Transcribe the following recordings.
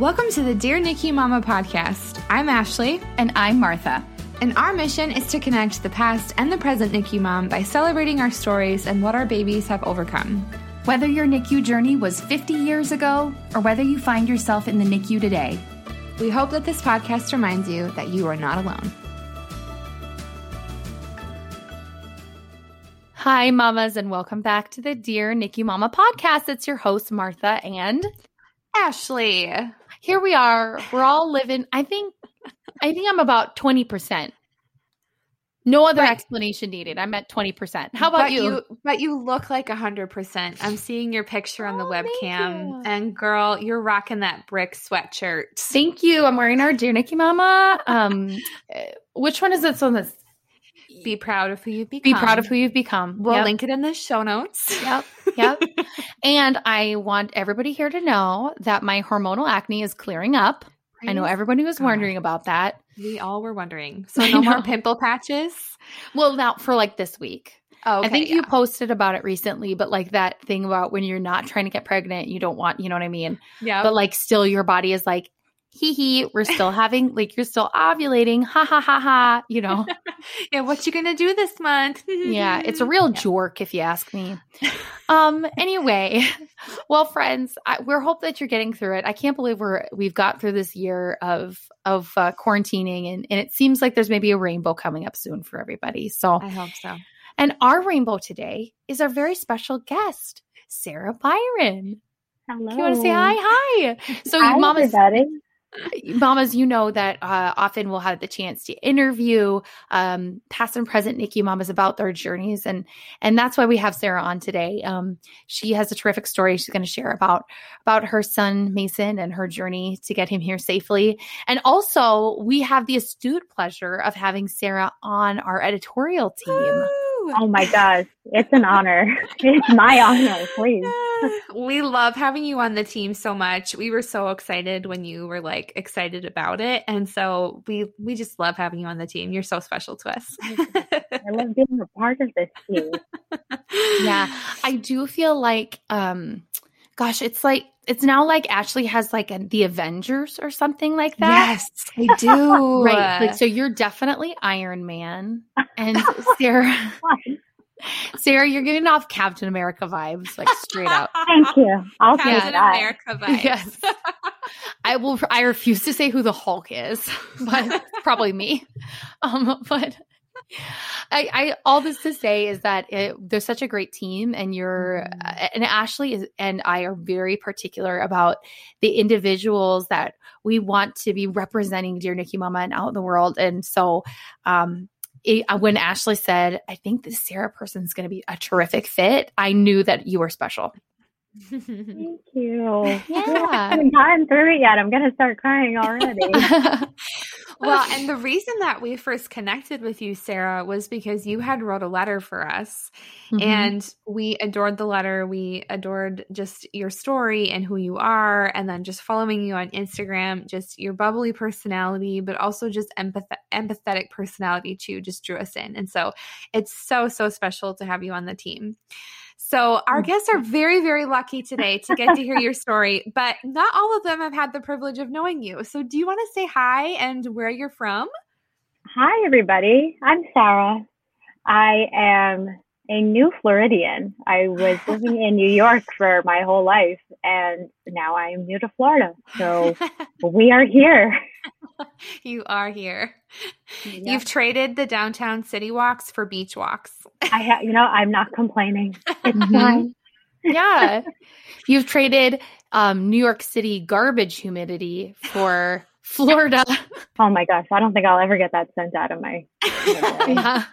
Welcome to the Dear NICU Mama podcast. I'm Ashley. And I'm Martha. And our mission is to connect the past and the present NICU mom by celebrating our stories and what our babies have overcome. Whether your NICU journey was 50 years ago or whether you find yourself in the NICU today, we hope that this podcast reminds you that you are not alone. Hi, mamas, and welcome back to the Dear NICU Mama podcast. It's your host, Martha and Ashley. Here we are. We're all living, I think, I think I'm about 20%. No other but, explanation needed. I'm at 20%. How about you? you? But you look like 100%. I'm seeing your picture on the oh, webcam. And girl, you're rocking that brick sweatshirt. Thank you. I'm wearing our Dear NICU Mama. Um, eh, which one is this one this? Be proud of who you've become. Be proud of who you've become. We'll yep. link it in the show notes. Yep. Yep. and I want everybody here to know that my hormonal acne is clearing up. Praise I know everybody was God. wondering about that. We all were wondering. So no more pimple patches? Well, now for like this week. Oh, okay, I think yeah. you posted about it recently, but like that thing about when you're not trying to get pregnant, you don't want, you know what I mean? Yeah. But like still your body is like, hee hee, we're still having like you're still ovulating, ha ha ha ha, you know. yeah, what you gonna do this month? yeah, it's a real yeah. jork if you ask me. Um, anyway, well, friends, I, we're hope that you're getting through it. I can't believe we're we've got through this year of of uh, quarantining, and and it seems like there's maybe a rainbow coming up soon for everybody. So I hope so. And our rainbow today is our very special guest, Sarah Byron. Hello. You want to say hi? Hi. So, hi, Mama's. Everybody mamas, you know that uh, often we'll have the chance to interview um, past and present NICU mamas about their journeys, and and that's why we have Sarah on today. Um, she has a terrific story she's going to share about about her son Mason and her journey to get him here safely, and also we have the astute pleasure of having Sarah on our editorial team. Oh my gosh, it's an honor. It's my honor, please. we love having you on the team so much. We were so excited when you were like excited about it. And so we we just love having you on the team. You're so special to us. I love being a part of this team. yeah. I do feel like um gosh, it's like it's now like Ashley has like a, the Avengers or something like that. Yes, I do. right. Like so you're definitely Iron Man and Sarah Sarah, you're getting off Captain America vibes, like straight up. Thank you. I'll Captain America vibes. Yes. I will. I refuse to say who the Hulk is, but probably me. Um, but I, I, all this to say is that it, there's such a great team, and you're mm-hmm. and Ashley is, and I are very particular about the individuals that we want to be representing Dear NICU Mama and out in the world. And so, um, it, uh, when Ashley said, I think this Sarah person is going to be a terrific fit, I knew that you were special. Thank you. Yeah. I haven't gotten through it yet. I'm going to start crying already. well, and the reason that we first connected with you, Sarah, was because you had wrote a letter for us. Mm-hmm. And we adored the letter. We adored just your story and who you are. And then just following you on Instagram, just your bubbly personality, but also just empath- empathetic personality too, just drew us in. And so it's so, so special to have you on the team. So, our mm. guests are very, very lucky today to get to hear your story, but not all of them have had the privilege of knowing you. So, do you want to say hi and where you're from? Hi, everybody. I'm Sarah. I am a new Floridian. I was living in New York for my whole life, and now I am new to Florida. So we are here. you are here. You've traded the downtown city walks for beach walks. I ha- you know, I'm not complaining. It's mm-hmm. fine. yeah. You've traded um, New York City garbage humidity for Florida. Oh my gosh, I don't think I'll ever get that scent out of my. yeah.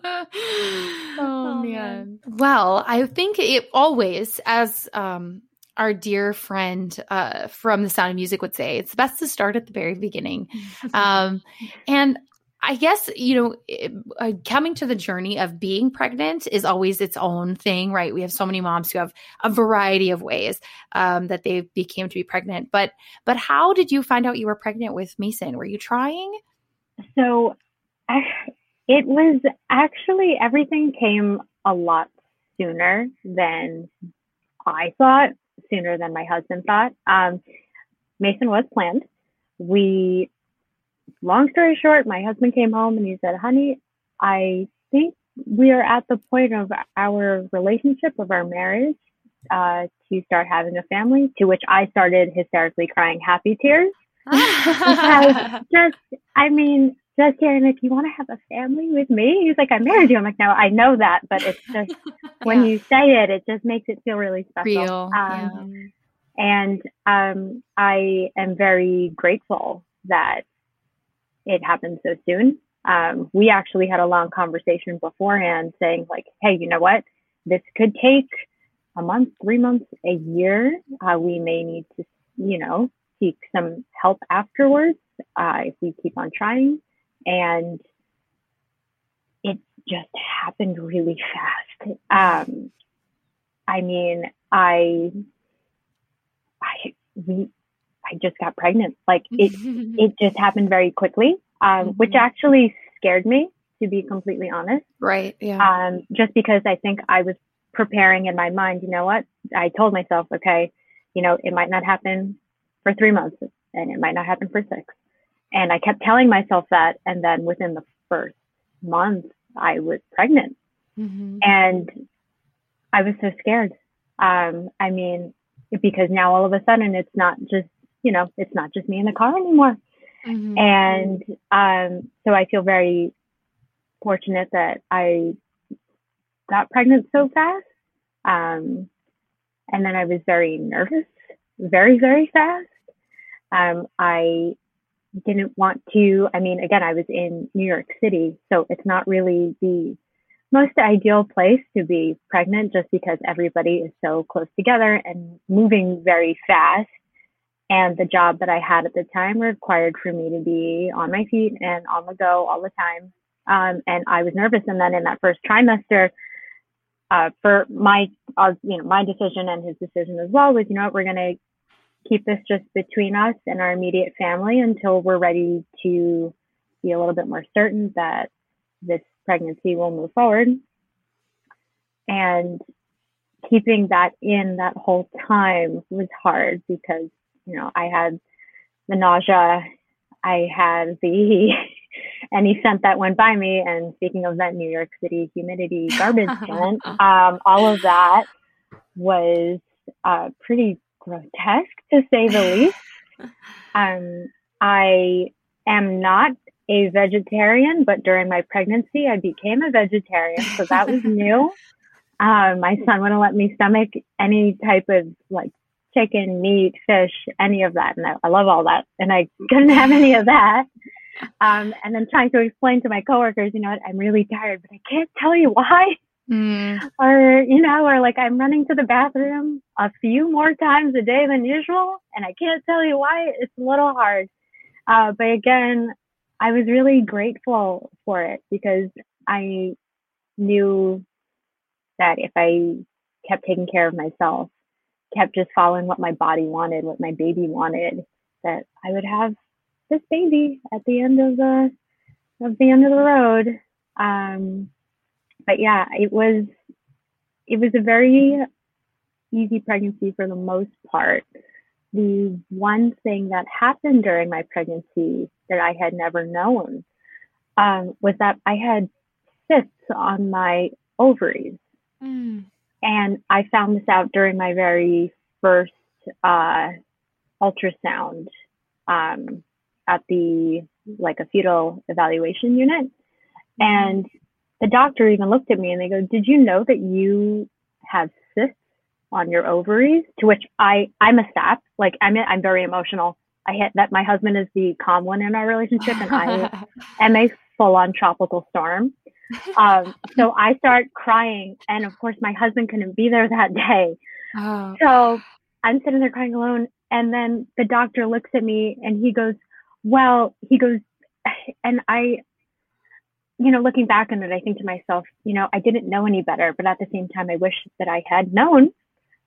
oh, oh man. Well, I think it always, as um, our dear friend uh, from The Sound of Music would say, it's best to start at the very beginning. Um, and I guess, you know, it, uh, coming to the journey of being pregnant is always its own thing, right? We have so many moms who have a variety of ways um, that they became to be pregnant. But, but how did you find out you were pregnant with Mason? Were you trying? So I, it was actually everything came a lot sooner than I thought, sooner than my husband thought. Um, Mason was planned. We, long story short, my husband came home and he said, honey, I think we are at the point of our relationship, of our marriage, uh, to start having a family, to which I started hysterically crying happy tears. because just, I mean, just hearing like, you want to have a family with me? He's like, I married you. I'm like, no, I know that, but it's just when you say it, it just makes it feel really special. Real. Um, yeah. And um, I am very grateful that it happened so soon. Um, we actually had a long conversation beforehand saying like, hey, you know what? This could take a month, three months, a year. Uh, we may need to, you know, seek some help afterwards uh, if we keep on trying. And it just happened really fast. Um, I mean, I, I, we, I just got pregnant. Like it, it just happened very quickly, um, mm-hmm. which actually scared me, to be completely honest. Right. Yeah. Um, just because I think I was preparing in my mind, you know what? I told myself, okay, you know, it might not happen for three months and it might not happen for six. And I kept telling myself that. And then within the first month, I was pregnant. Mm-hmm. And I was so scared. Um, I mean, because now all of a sudden it's not just, you know, it's not just me in the car anymore. Mm-hmm. And um, so I feel very fortunate that I got pregnant so fast. Um, and then I was very nervous, very, very fast. Um, I didn't want to, I mean, again, I was in New York City, so it's not really the most ideal place to be pregnant just because everybody is so close together and moving very fast. And the job that I had at the time required for me to be on my feet and on the go all the time. Um, and I was nervous. And then in that first trimester, uh, for my, our, you know, my decision and his decision as well was, you know what, we're going to keep this just between us and our immediate family until we're ready to be a little bit more certain that this pregnancy will move forward. And keeping that in that whole time was hard because, you know, I had the nausea, I had the any scent that went by me. And speaking of that New York City humidity garbage scent, um, all of that was uh, pretty grotesque to say the least. Um, I am not a vegetarian, but during my pregnancy, I became a vegetarian. So that was new. Um, my son wouldn't let me stomach any type of like chicken, meat, fish, any of that. And I, I love all that. And I couldn't have any of that. Um, and then trying to explain to my coworkers, you know what, I'm really tired, but I can't tell you why. Mm. Or, you know, or like I'm running to the bathroom a few more times a day than usual. And I can't tell you why. It's a little hard. Uh, but again, I was really grateful for it because I knew that if I kept taking care of myself, kept just following what my body wanted, what my baby wanted, that I would have this baby at the end of the of the end of the road. Um, but yeah, it was it was a very easy pregnancy for the most part. The one thing that happened during my pregnancy that I had never known um, was that I had cysts on my ovaries. Mm. And I found this out during my very first uh, ultrasound um, at the like a fetal evaluation unit. Mm-hmm. And the doctor even looked at me and they go, Did you know that you have cysts on your ovaries? To which I, I'm a sap. Like I'm, I'm very emotional. I hit that my husband is the calm one in our relationship and I am a full on tropical storm. Um, so I start crying and of course my husband couldn't be there that day. Oh. So I'm sitting there crying alone. And then the doctor looks at me and he goes, well, he goes, and I, you know, looking back on it, I think to myself, you know, I didn't know any better, but at the same time, I wish that I had known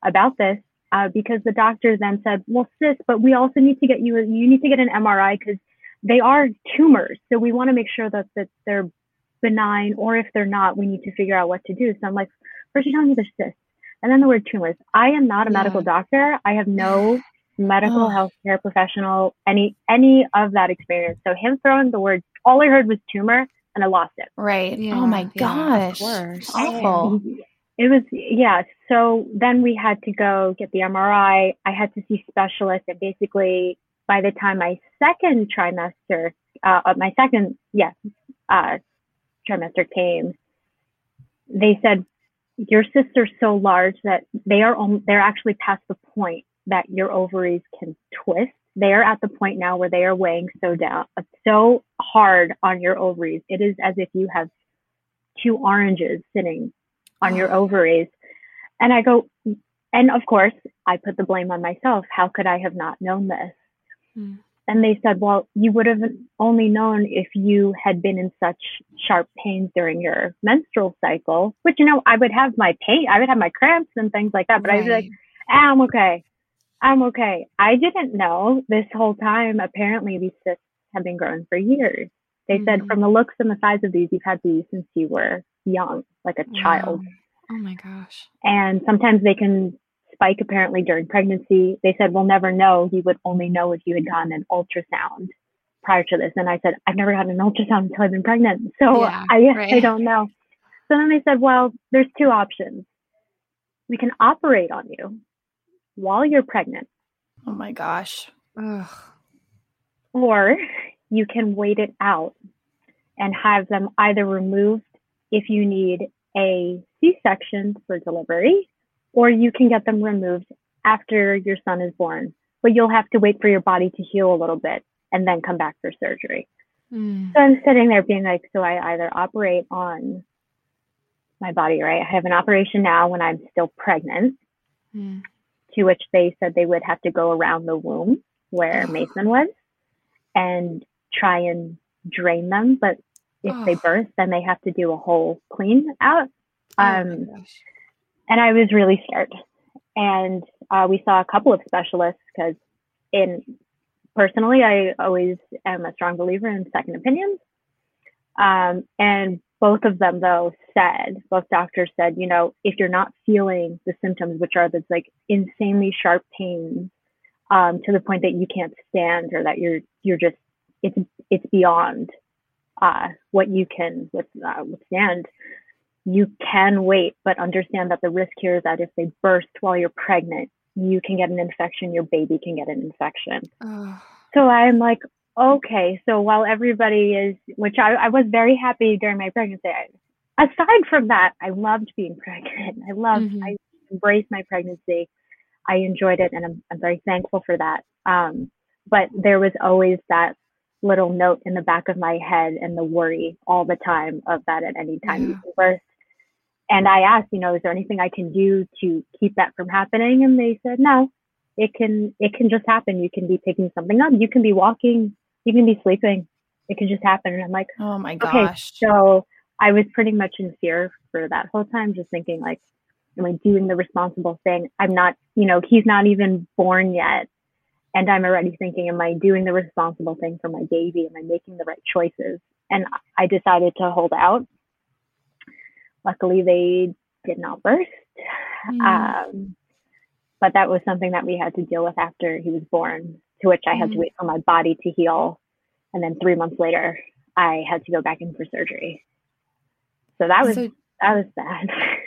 about this uh, because the doctor then said, well, cysts, but we also need to get you, you need to get an MRI because they are tumors. So we want to make sure that, that they're benign or if they're not, we need to figure out what to do. So I'm like, first you're telling me there's cysts and then the word tumors. I am not a yeah. medical doctor. I have no medical Oh. healthcare professional, any any of that experience. So him throwing the word, all I heard was tumor, and I lost it. Right. Yeah, oh my yeah, of gosh. course. Awful. It was yeah. So then we had to go get the MRI. I had to see specialists, and basically by the time my second trimester, uh, my second yes, uh, trimester came, they said your sister's so large that they are on, they're actually past the point that your ovaries can twist. They are at the point now where they are weighing so down so hard on your ovaries. It is as if you have two oranges sitting on your ovaries. And I go, and of course, I put the blame on myself. How could I have not known this? Hmm. And they said, well, you would have only known if you had been in such sharp pains during your menstrual cycle, which, you know, I would have my pain, I would have my cramps and things like that. But I was like, ah, I'm okay. I'm okay. I didn't know this whole time. Apparently, these cysts have been growing for years. They said, Mhm. from the looks and the size of these, you've had these since you were young, like a child Oh my gosh. and sometimes they can spike apparently during pregnancy. They said we'll never know. You would only know if you had gotten an ultrasound prior to this. And I said I've never gotten an ultrasound until I've been pregnant, so Yeah, I I don't know. So then they said, well, there's two options. We can operate on you while you're pregnant, Oh my gosh. Ugh. or you can wait it out and have them either removed if you need a C-section for delivery, or you can get them removed after your son is born. But you'll have to wait for your body to heal a little bit and then come back for surgery. Mm. So I'm sitting there being like, so I either operate on my body, right? I have an operation now when I'm still pregnant, Mm. To which they said they would have to go around the womb where. Mason was and try and drain them. But if they Ugh. birth, then they have to do a whole clean out. Oh Um, gosh. and I was really scared. And uh, we saw a couple of specialists because, in personally, I always am a strong believer in second opinions. Um, and both of them, though, said both doctors said, you know, if you're not feeling the symptoms, which are this like insanely sharp pains um, to the point that you can't stand, or that you're you're just it's it's beyond uh, what you can with, uh, withstand you can wait, but understand that the risk here is that if they burst while you're pregnant, you can get an infection, your baby can get an infection. Ugh. So I'm like, okay, so while everybody is, which I, I was very happy during my pregnancy, I, aside from that, I loved being pregnant. I loved, Mhm. I embraced my pregnancy. I enjoyed it and I'm, I'm very thankful for that. Um, but there was always that little note in the back of my head and the worry all the time of that at any time Yeah. birth. And I asked, you know, is there anything I can do to keep that from happening? And they said, no, it can, it can just happen. You can be picking something up. You can be walking. You can be sleeping. It can just happen. And I'm like, Oh my gosh. Okay, so I was pretty much in fear for that whole time, just thinking like, am I doing the responsible thing? I'm not, you know, he's not even born yet. And I'm already thinking, am I doing the responsible thing for my baby? Am I making the right choices? And I decided to hold out. Luckily, they did not burst. Mm. Um, but that was something that we had to deal with after he was born, to which I had to Mm. wait for my body to heal. And then three months later, I had to go back in for surgery. So that was so, that was bad.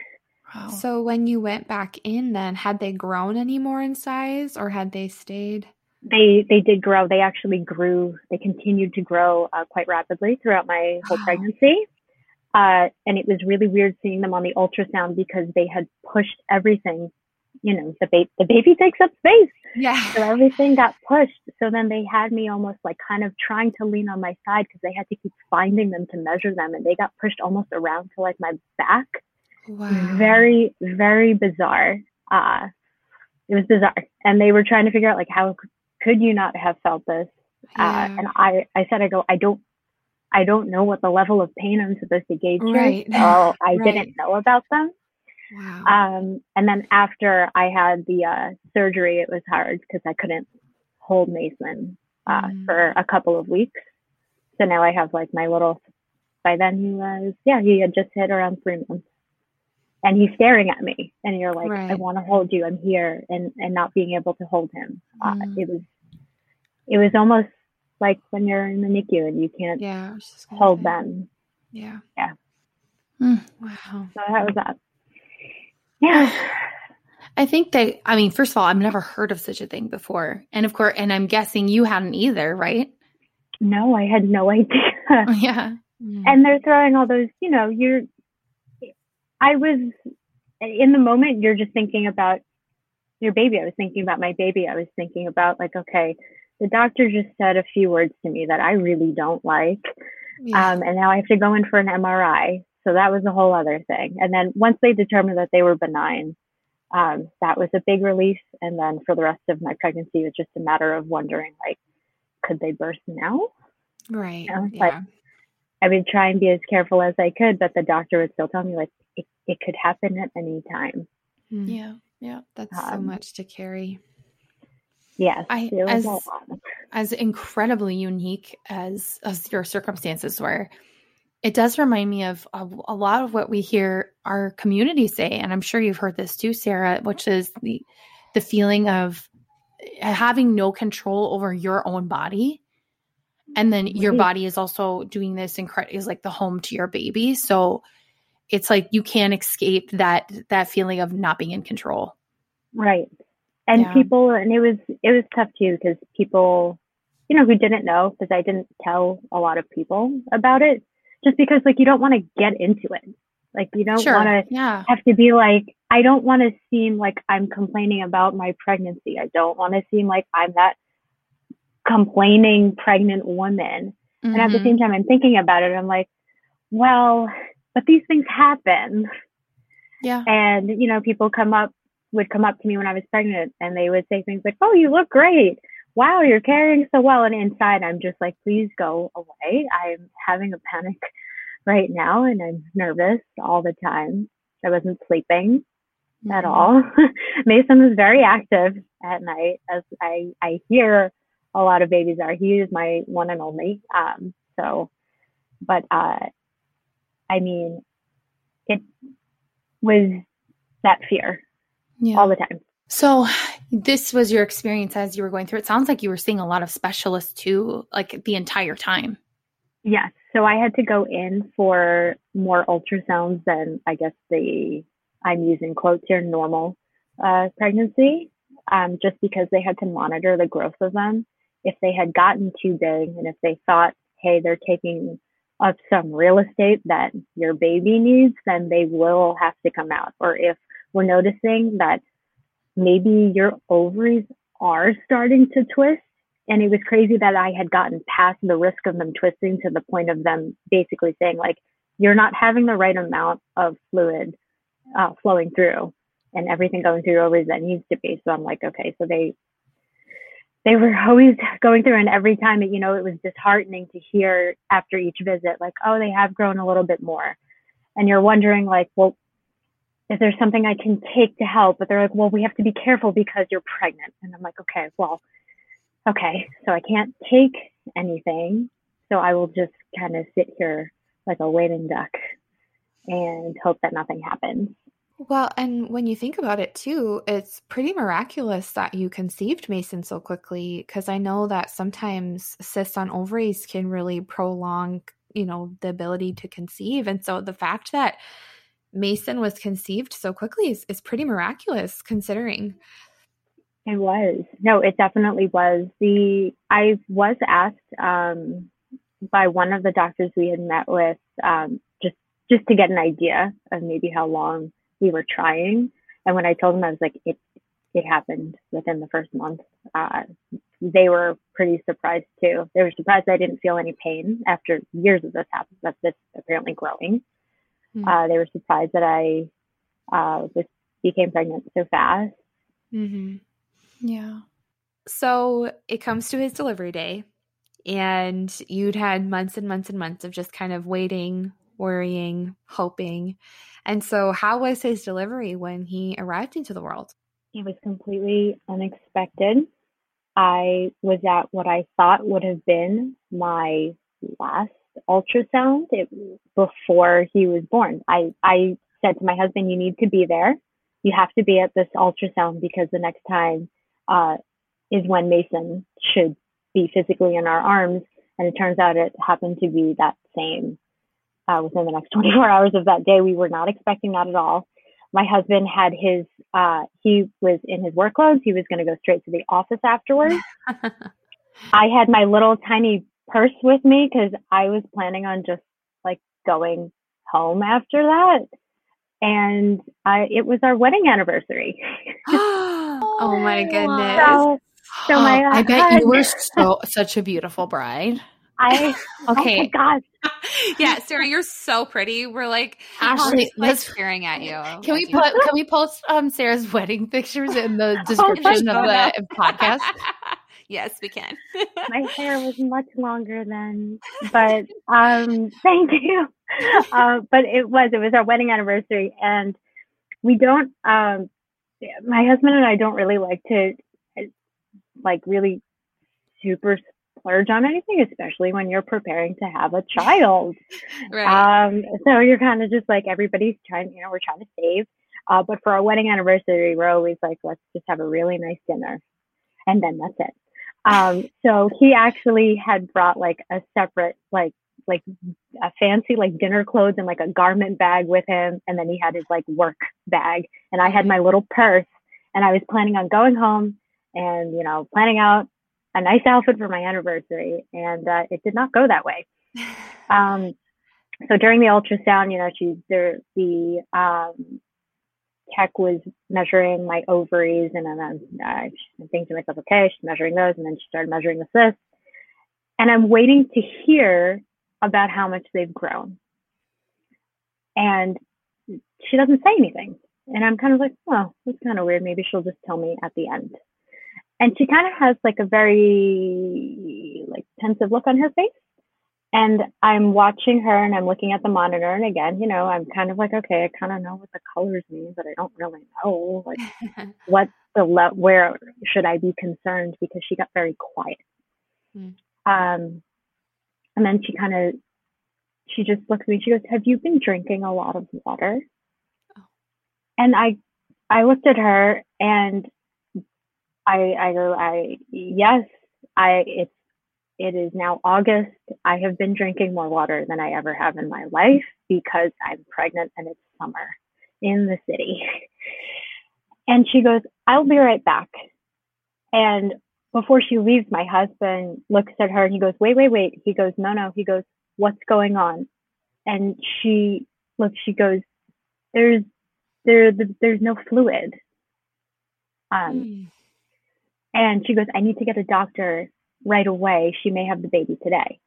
Wow. so when you went back in, then had they grown any more in size, or had they stayed? they they did grow. They actually grew. They continued to grow uh, quite rapidly throughout my whole Wow. pregnancy. Uh, and it was really weird seeing them on the ultrasound because they had pushed everything. You know, the baby the baby takes up space. Yeah. So everything got pushed. So then they had me almost like kind of trying to lean on my side because they had to keep finding them to measure them, and they got pushed almost around to like my back. Wow. Very, very bizarre. Uh, it was bizarre, and they were trying to figure out like how could you not have felt this? Uh, and I, I said, I go, I don't, I don't know what the level of pain I'm supposed to gauge. Right. So I Right. didn't know about them. Wow. Um, and then after I had the uh, surgery, it was hard because I couldn't hold Mason uh, Mm. for a couple of weeks. So now I have like my little. By then he was, yeah, he had just hit around three months, and he's staring at me and you're like Right. i want to hold you i'm here and and not being able to hold him uh, Mm. it was it was almost like when you're in the nicu and you can't Yeah. I was just gonna hold say. them Yeah. Yeah. Mm. Wow. so that was that yeah I think that I mean, first of all, I've never heard of such a thing before, and of course, and I'm guessing you hadn't either, right? no i had no idea yeah. Mm. and they're throwing all those you know you're i was in the moment you're just thinking about your baby i was thinking about my baby i was thinking about like okay the doctor just said a few words to me that i really don't like Yeah. um, and now i have to go in for an mri so that was a whole other thing and then once they determined that they were benign um, that was a big relief and then for the rest of my pregnancy it was just a matter of wondering like could they burst now right. yeah, Yeah. but- I would try and be as careful as I could, but the doctor would still tell me like it, it could happen at any time. Mm. Yeah. Yeah. That's so Um, much to carry. Yes, I- it as- As incredibly unique as as your circumstances were, it does remind me of a, a lot of what we hear our community say, and I'm sure you've heard this too, Sarah, which is the the feeling of eh, having no control over your own body and then your body is also doing this incredible is like the home to your baby so it's like you can't escape that that feeling of not being in control Right. And Yeah. people, and it was it was tough too because people, you know, who didn't know because I didn't tell a lot of people about it, just because like you don't want to get into it, like you don't sure want to yeah have to be like I don't want to seem like I'm complaining about my pregnancy. I don't want to seem like I'm that complaining pregnant woman. And at the Mhm. same time, I'm thinking about it. I'm like, well, but these things happen. yeah And, you know, people come up, would come up to me when I was pregnant and they would say things like, oh, you look great. Wow, you're carrying so well. And inside, I'm just like, please go away. I'm having a panic right now and I'm nervous all the time. I wasn't sleeping at Mhm. all. Mason was very active at night, as I, I hear a lot of babies are. He is my one and only. Um, so, but uh, I mean, it was that fear yeah all the time. so this was your experience as you were going through it sounds like you were seeing a lot of specialists too like the entire time Yes. So I had to go in for more ultrasounds than I guess the I'm using quotes here normal uh, pregnancy, um, just because they had to monitor the growth of them. If they had gotten too big, and if they thought, hey, they're taking up some real estate that your baby needs, then they will have to come out. Or if we're noticing that maybe your ovaries are starting to twist and it was crazy that I had gotten past the risk of them twisting to the point of them basically saying like, you're not having the right amount of fluid uh, flowing through and everything going through your ovaries that needs to be. So I'm like, okay, so they, they were always going through and every time, you know, it was disheartening to hear after each visit, like, oh, they have grown a little bit more. And you're wondering like, well, is there something I can take to help? But they're like, well, we have to be careful because you're pregnant. And I'm like, okay, well, okay, so I can't take anything. So I will just kind of sit here like a waiting duck and hope that nothing happens. Well, and when you think about it too, it's pretty miraculous that you conceived Mason so quickly because I know that sometimes cysts on ovaries can really prolong, you know, the ability to conceive. And so the fact that Mason was conceived so quickly is, is pretty miraculous considering. It was. No, it definitely was. The I was asked um, by one of the doctors we had met with um, just just to get an idea of maybe how long we were trying. And when I told them, I was like, it it happened within the first month. Uh, they were pretty surprised too. They were surprised I didn't feel any pain after years of this happening. That's this apparently growing. Hmm. Uh, they were surprised that I uh, was became pregnant so fast. Mm-hmm. yeah So it comes to his delivery day, and you'd had months and months and months of just kind of waiting, worrying, hoping. And so, how was his delivery when he arrived into the world? It was completely unexpected. I was at what I thought would have been my last ultrasound it, before he was born. I, I said to my husband, "You need to be there. You have to be at this ultrasound because the next time uh, is when Mason should be physically in our arms." And it turns out it happened to be that same uh, within the next 24 hours of that day. We were not expecting that at all. My husband had his, uh, he was in his work clothes. He was going to go straight to the office afterwards. I had my little tiny purse with me because I was planning on just like going home after that. And I, it was our wedding anniversary. oh my goodness. So, so my, I bet you were so such a beautiful bride. I Okay. Oh my God. yeah, Sarah, you're so pretty. We're like Ashley, just, like, let's- staring at you. Can we put can we post um Sarah's wedding pictures in the my description of God. the podcast? Yes, we can. my hair was much longer then, but um, thank you. Uh, but it was it was our wedding anniversary, and we don't. Um, my husband and I don't really like to like really super splurge on anything, especially when you're preparing to have a child. right. Um, so you're kind of just like everybody's trying, you know, we're trying to save. Uh, but for our wedding anniversary, we're always like, let's just have a really nice dinner, and then that's it. Um, so he actually had brought like a separate, like, like a fancy like dinner clothes and like a garment bag with him, and then he had his like work bag, and I had my little purse, and I was planning on going home and you know planning out a nice outfit for my anniversary, and uh, it did not go that way. Um, so during the ultrasound, you know, she there the um, tech was measuring my ovaries, and then I'm, I I'm thinking to myself, okay, she's measuring those, and then she started measuring the cysts, and I'm waiting to hear about how much they've grown, and she doesn't say anything, and I'm kind of like, oh, that's kind of weird. Maybe she'll just tell me at the end. And she kind of has like a very like pensive look on her face and I'm watching her and I'm looking at the monitor. And again, you know, I'm kind of like, okay, I kind of know what the colors mean, but I don't really know like what the le- where should I be concerned because she got very quiet. Hmm. Um, and then she kind of she just looks at me. She goes, "Have you been drinking a lot of water?" Oh. And I I looked at her and I I go, I yes, I it's it is now August. I have been drinking more water than I ever have in my life because I'm pregnant and it's summer in the city. And she goes, I'll be right back. And before she leaves, my husband looks at her and he goes, Wait, wait, wait. He goes, No, no. He goes, What's going on? And she looks, she goes, There's there there's no fluid. Um, Mm. and she goes, I need to get a doctor right away. She may have the baby today.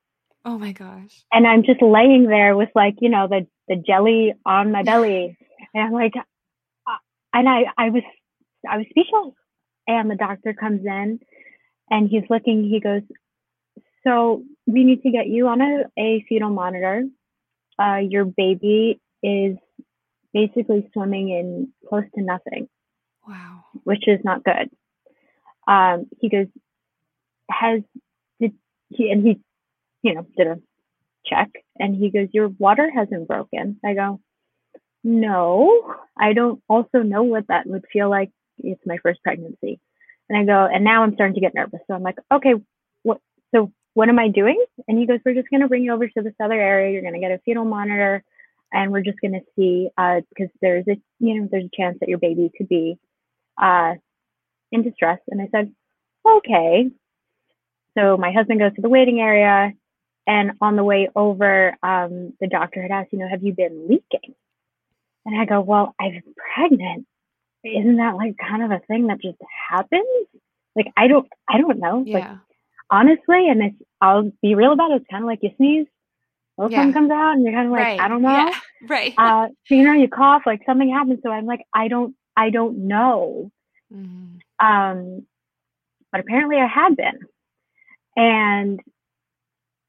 Oh my gosh. And I'm just laying there with like, you know, the, the jelly on my belly. And I'm like, uh, and I, I was, I was speechless. And the doctor comes in and he's looking, he goes, so we need to get you on a, a fetal monitor. Uh, your baby is basically swimming in close to nothing Wow. which is not good. Um, he goes, has did he and he, you know, did a check and he goes, your water hasn't broken. I go, no, I don't also know what that would feel like. It's my first pregnancy. And I go, and now I'm starting to get nervous. So I'm like, okay, what, so what am I doing? And he goes, we're just going to bring you over to this other area. You're going to get a fetal monitor and we're just going to see, uh, because there's a, you know, there's a chance that your baby could be, uh, in distress. And I said, okay. So my husband goes to the waiting area. And on the way over, um, the doctor had asked, you know, have you been leaking? And I go, well, I'm pregnant. Isn't that like kind of a thing that just happens? Like, I don't, I don't know. Like, honestly, and it's, I'll be real about it. It's kind of like you sneeze, little Yeah. something comes out and you're kind of like, right. I don't know. Yeah. Right. Uh, so, you know, you cough, like something happens. So I'm like, I don't, I don't know. Mhm. Um, but apparently I had been. And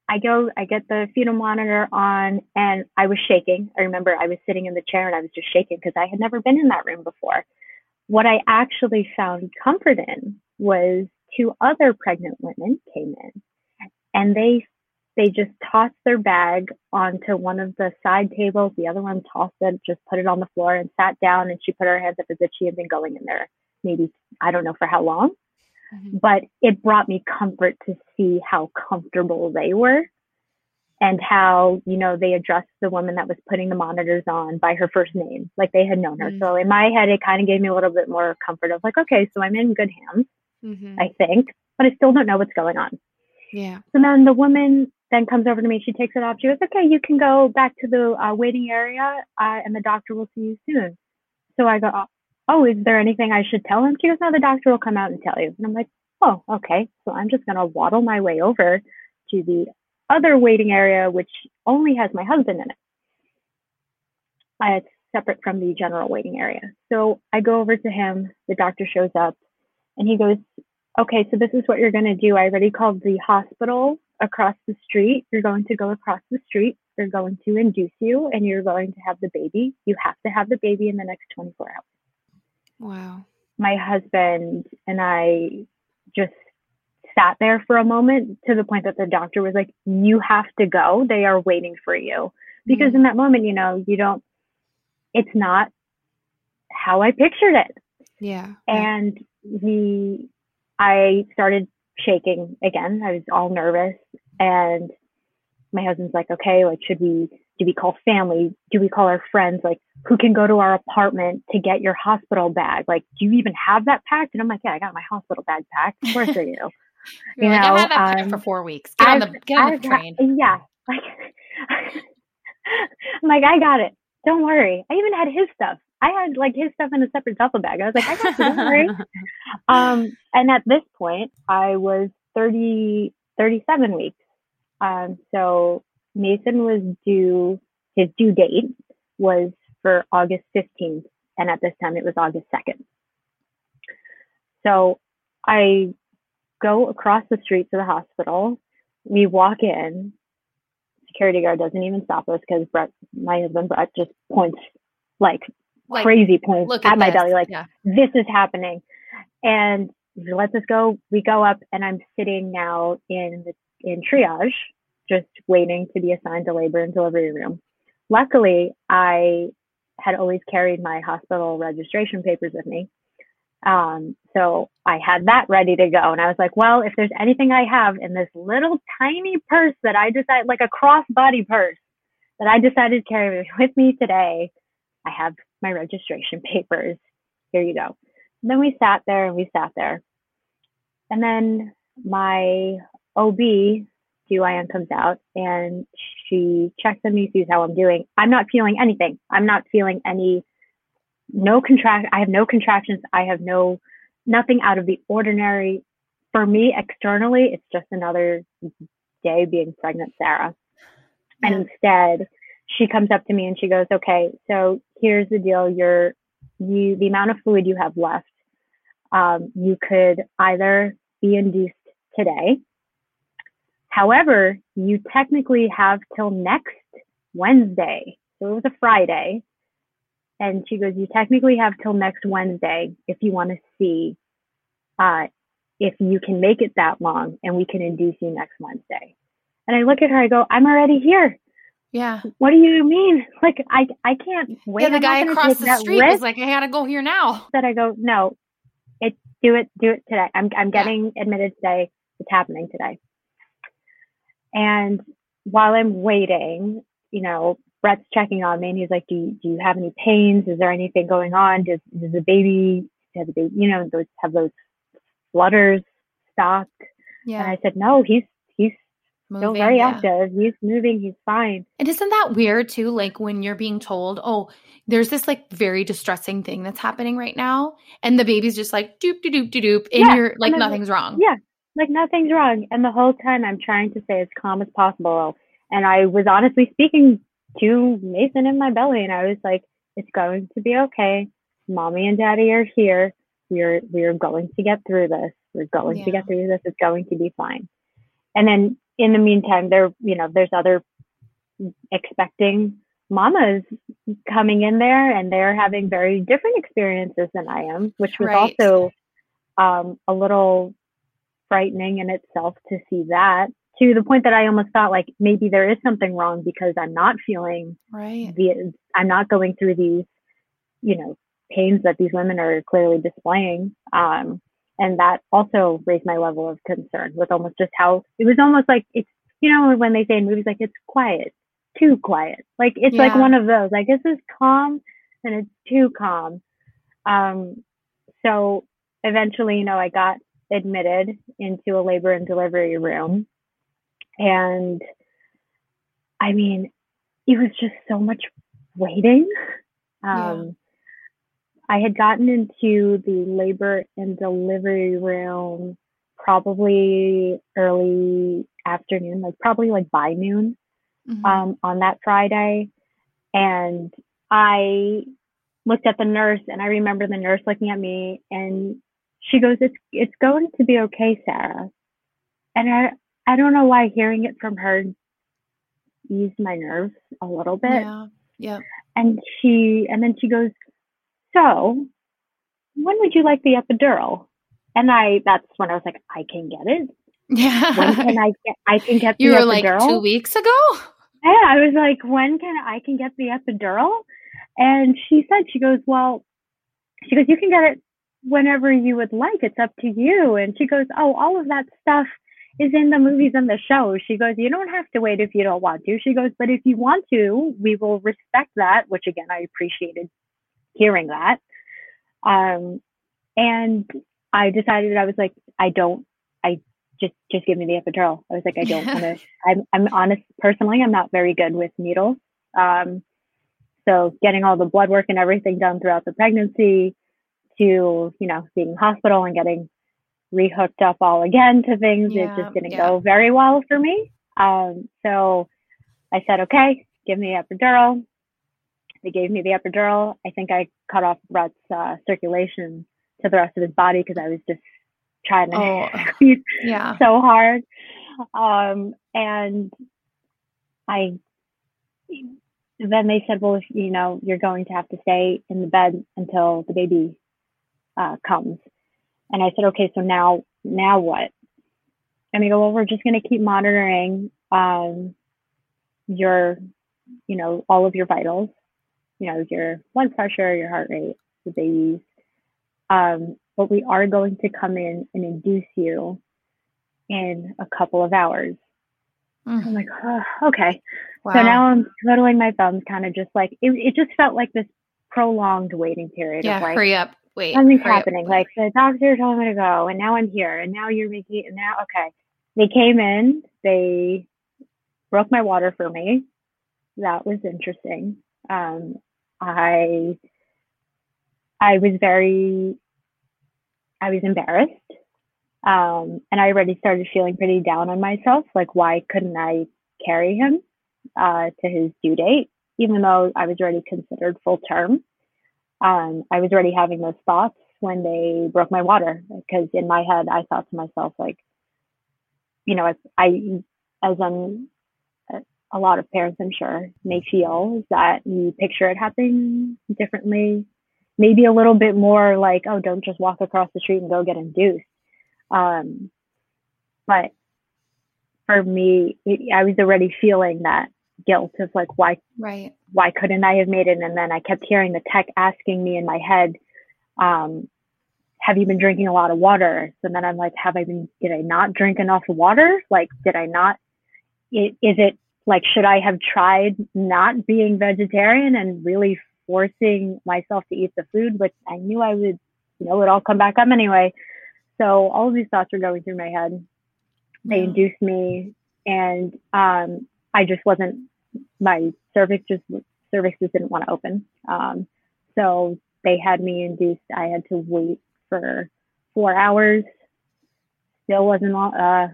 I go, I get the fetal monitor on and I was shaking. I remember I was sitting in the chair and I was just shaking because I had never been in that room before. What I actually found comfort in was two other pregnant women came in and they they just tossed their bag onto one of the side tables. The other one tossed it, just put it on the floor and sat down. And she put her hands up as if she had been going in there maybe, I don't know for how long. Mm-hmm. But it brought me comfort to see how comfortable they were and how, you know, they addressed the woman that was putting the monitors on by her first name, like they had known her. Mm-hmm. So in my head, it kind of gave me a little bit more comfort of like, okay, so I'm in good hands, mm-hmm. I think, but I still don't know what's going on. Yeah. So then the woman then comes over to me. She takes it off. She goes, okay, you can go back to the uh, waiting area uh, and the doctor will see you soon. So I go, oh, is there anything I should tell him? She goes, no, the doctor will come out and tell you. And I'm like, oh, okay. So I'm just going to waddle my way over to the other waiting area, which only has my husband in it. Uh, it's separate from the general waiting area. So I go over to him. The doctor shows up and he goes, okay, so this is what you're going to do. I already called the hospital across the street. You're going to go across the street. They're going to induce you and you're going to have the baby. You have to have the baby in the next 24 hours. Wow. My husband and I just sat there for a moment to the point that the doctor was like, You have to go. They are waiting for you. Because mm-hmm. in that moment, you know, you don't, it's not how I pictured it. Yeah. And we, I started shaking again. I was all nervous. And my husband's like, okay, like, should we, do we call family? Do we call our friends? Like, who can go to our apartment to get your hospital bag? Like, do you even have that packed? And I'm like, yeah, I got my hospital bag packed. Of course I do. you know, like, I've had that um, for four weeks. Get I've, on the, get on I've, the train. Yeah. Like, I'm like, I got it. Don't worry. I even had his stuff. I had like his stuff in a separate duffel bag. I was like, I got you, don't worry. um, and at this point, I was 30, 37 weeks. Um, so Mason was due, his due date was for August 15th. And at this time, it was August 2nd. So I go across the street to the hospital. We walk in. Security guard doesn't even stop us because Brett, my husband Brett, just points like like, crazy points at, at my belly, like yeah. this is happening. And he lets us go. We go up, and I'm sitting now in the in triage, just waiting to be assigned to labor and delivery room. Luckily, I had always carried my hospital registration papers with me. Um, so I had that ready to go. And I was like, well, if there's anything I have in this little tiny purse that I decided, like a crossbody purse that I decided to carry with me today, I have my registration papers. Here you go. And then we sat there and we sat there. And then my OB, GYN comes out and she checks on me, sees how I'm doing. I'm not feeling anything. I'm not feeling any, no contract. I have no contractions. I have no, nothing out of the ordinary. For me, externally, it's just another day being pregnant, Sarah. And instead, she comes up to me and she goes, okay, so here's the deal. You're, you, the amount of fluid you have left, um, you could either be induced today. However, you technically have till next Wednesday. So it was a Friday. And she goes, you technically have till next Wednesday if you want to see, uh, if you can make it that long and we can induce you next Wednesday. And I look at her, I go, I'm already here. Yeah. What do you mean? Like I I can't wait. Yeah, the guy across the street is like, I gotta go here now. That I go, no, it do it, do it today. I'm I'm getting yeah. admitted today. It's happening today. And while I'm waiting, you know, Brett's checking on me and he's like, Do you, do you have any pains? Is there anything going on? Does does the baby have the baby you know, those have those flutters stopped? Yeah. And I said, No, he's moving. Still very yeah. active. He's moving. He's fine. And isn't that weird too? Like when you're being told, oh, there's this like very distressing thing that's happening right now, and the baby's just like doop doop doop doop, and yeah. you're like and nothing's wrong. Yeah, like nothing's wrong. And the whole time I'm trying to stay as calm as possible. And I was honestly speaking to Mason in my belly, and I was like, it's going to be okay. Mommy and daddy are here. We're we're going to get through this. We're going yeah. to get through this. It's going to be fine. And then in the meantime, there, you know, there's other expecting mamas coming in there and they're having very different experiences than I am, which was right. also um, a little frightening in itself to see that to the point that I almost thought like maybe there is something wrong because I'm not feeling right. The, I'm not going through these, you know, pains that these women are clearly displaying. Um, and that also raised my level of concern with almost just how it was almost like it's, you know, when they say in movies like it's quiet, too quiet. Like it's yeah. like one of those. Like this is calm and it's too calm. Um, so eventually, you know, I got admitted into a labor and delivery room. And I mean, it was just so much waiting. Um, yeah. I had gotten into the labor and delivery room probably early afternoon, like probably like by noon mm-hmm. um, on that Friday. And I looked at the nurse and I remember the nurse looking at me and she goes, It's it's going to be okay, Sarah. And I I don't know why hearing it from her eased my nerves a little bit. Yeah. Yeah. And she and then she goes, So when would you like the epidural? And I that's when I was like, I can get it. Yeah. When can I get I can get you the were like two weeks ago? Yeah, I was like, when can I can get the epidural? And she said, she goes, well, she goes, you can get it whenever you would like. It's up to you. And she goes, oh, all of that stuff is in the movies and the shows. She goes, you don't have to wait if you don't want to. She goes, but if you want to, we will respect that, which again, I appreciated hearing that. Um, and I decided I was like, I don't, I just, just give me the epidural. I was like, I don't want to, I'm, I'm honest personally, I'm not very good with needles. Um, so getting all the blood work and everything done throughout the pregnancy to, you know, being in hospital and getting rehooked up all again to things, yeah, it just didn't yeah. go very well for me. Um, so I said, okay, give me the epidural. They gave me the epidural. I think I cut off Brett's uh, circulation to the rest of his body because I was just trying to oh, yeah. so hard. Um, and I then they said, well, if you know, you're going to have to stay in the bed until the baby uh, comes. And I said, okay, so now, now what? And they go, well, we're just going to keep monitoring um, your, you know, all of your vitals, you know, your blood pressure, your heart rate, the baby's. Um, but we are going to come in and induce you in a couple of hours. Mm. I'm like, oh, okay. Wow. So now I'm twiddling my thumbs, kind of just like it. It just felt like this prolonged waiting period. Yeah, of like, hurry up, wait. Something's happening. Like the doctor told me to go, and now I'm here, and now you're making, and now okay. They came in. They broke my water for me. That was interesting. Um, I I was very I was embarrassed. Um, and I already started feeling pretty down on myself. Like, why couldn't I carry him uh, to his due date, even though I was already considered full term? Um, I was already having those thoughts when they broke my water because in my head I thought to myself like, you know, as I, as I'm, a lot of parents I'm sure may feel is that you picture it happening differently, maybe a little bit more like, oh, don't just walk across the street and go get induced. Um, but for me, I was already feeling that guilt of like, why, right. why couldn't I have made it? And then I kept hearing the tech asking me in my head, um, have you been drinking a lot of water? So then I'm like, have I been, did I not drink enough water? Like, did I not, is it like, should I have tried not being vegetarian and really forcing myself to eat the food, which I knew I would, you know, it would all come back up anyway. So all of these thoughts were going through my head. They yeah. induced me, and um, I just wasn't. My cervix just cervix just didn't want to open. Um, so they had me induced. I had to wait for four hours. Still wasn't uh,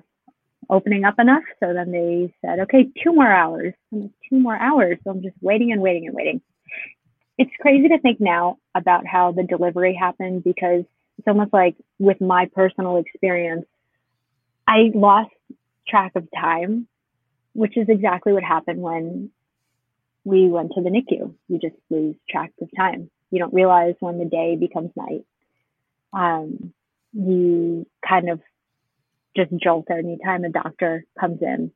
opening up enough. So then they said, okay, two more hours. Like, two more hours. So I'm just waiting and waiting and waiting. It's crazy to think now about how the delivery happened because it's almost like with my personal experience, I lost track of time, which is exactly what happened when we went to the NICU. You just lose track of time. You don't realize when the day becomes night. Um, you kind of just jolt anytime a doctor comes in.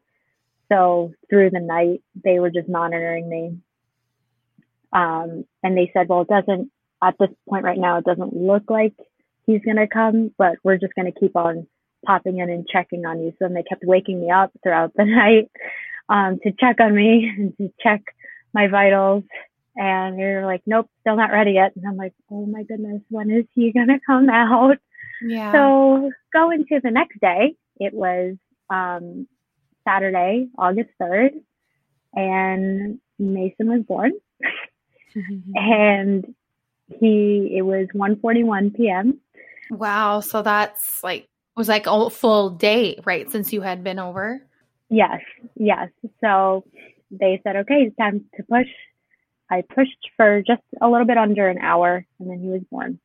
So through the night, they were just monitoring me. Um, and they said, well, it doesn't, at this point right now, it doesn't look like he's going to come, but we're just going to keep on popping in and checking on you. So then they kept waking me up throughout the night um, to check on me and to check my vitals. And they're like, nope, still not ready yet. And I'm like, oh my goodness, when is he going to come out? Yeah. So going to the next day, it was um, Saturday, August 3rd, and Mason was born. and he, it was 1.41 p.m. Wow. So that's like, was like a full day, right? Since you had been over? Yes. Yes. So they said, okay, it's time to push. I pushed for just a little bit under an hour and then he was born.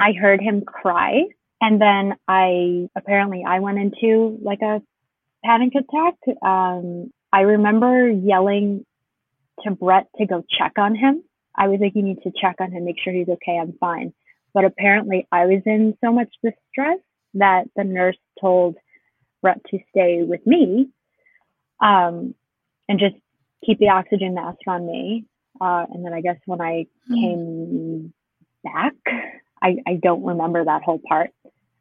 I heard him cry and then I apparently I went into like a panic attack. Um, I remember yelling to Brett to go check on him. I was like, you need to check on him, make sure he's okay. I'm fine. But apparently I was in so much distress that the nurse told Brett to stay with me um, and just keep the oxygen mask on me. Uh, and then I guess when I mm-hmm. came back, I, I don't remember that whole part.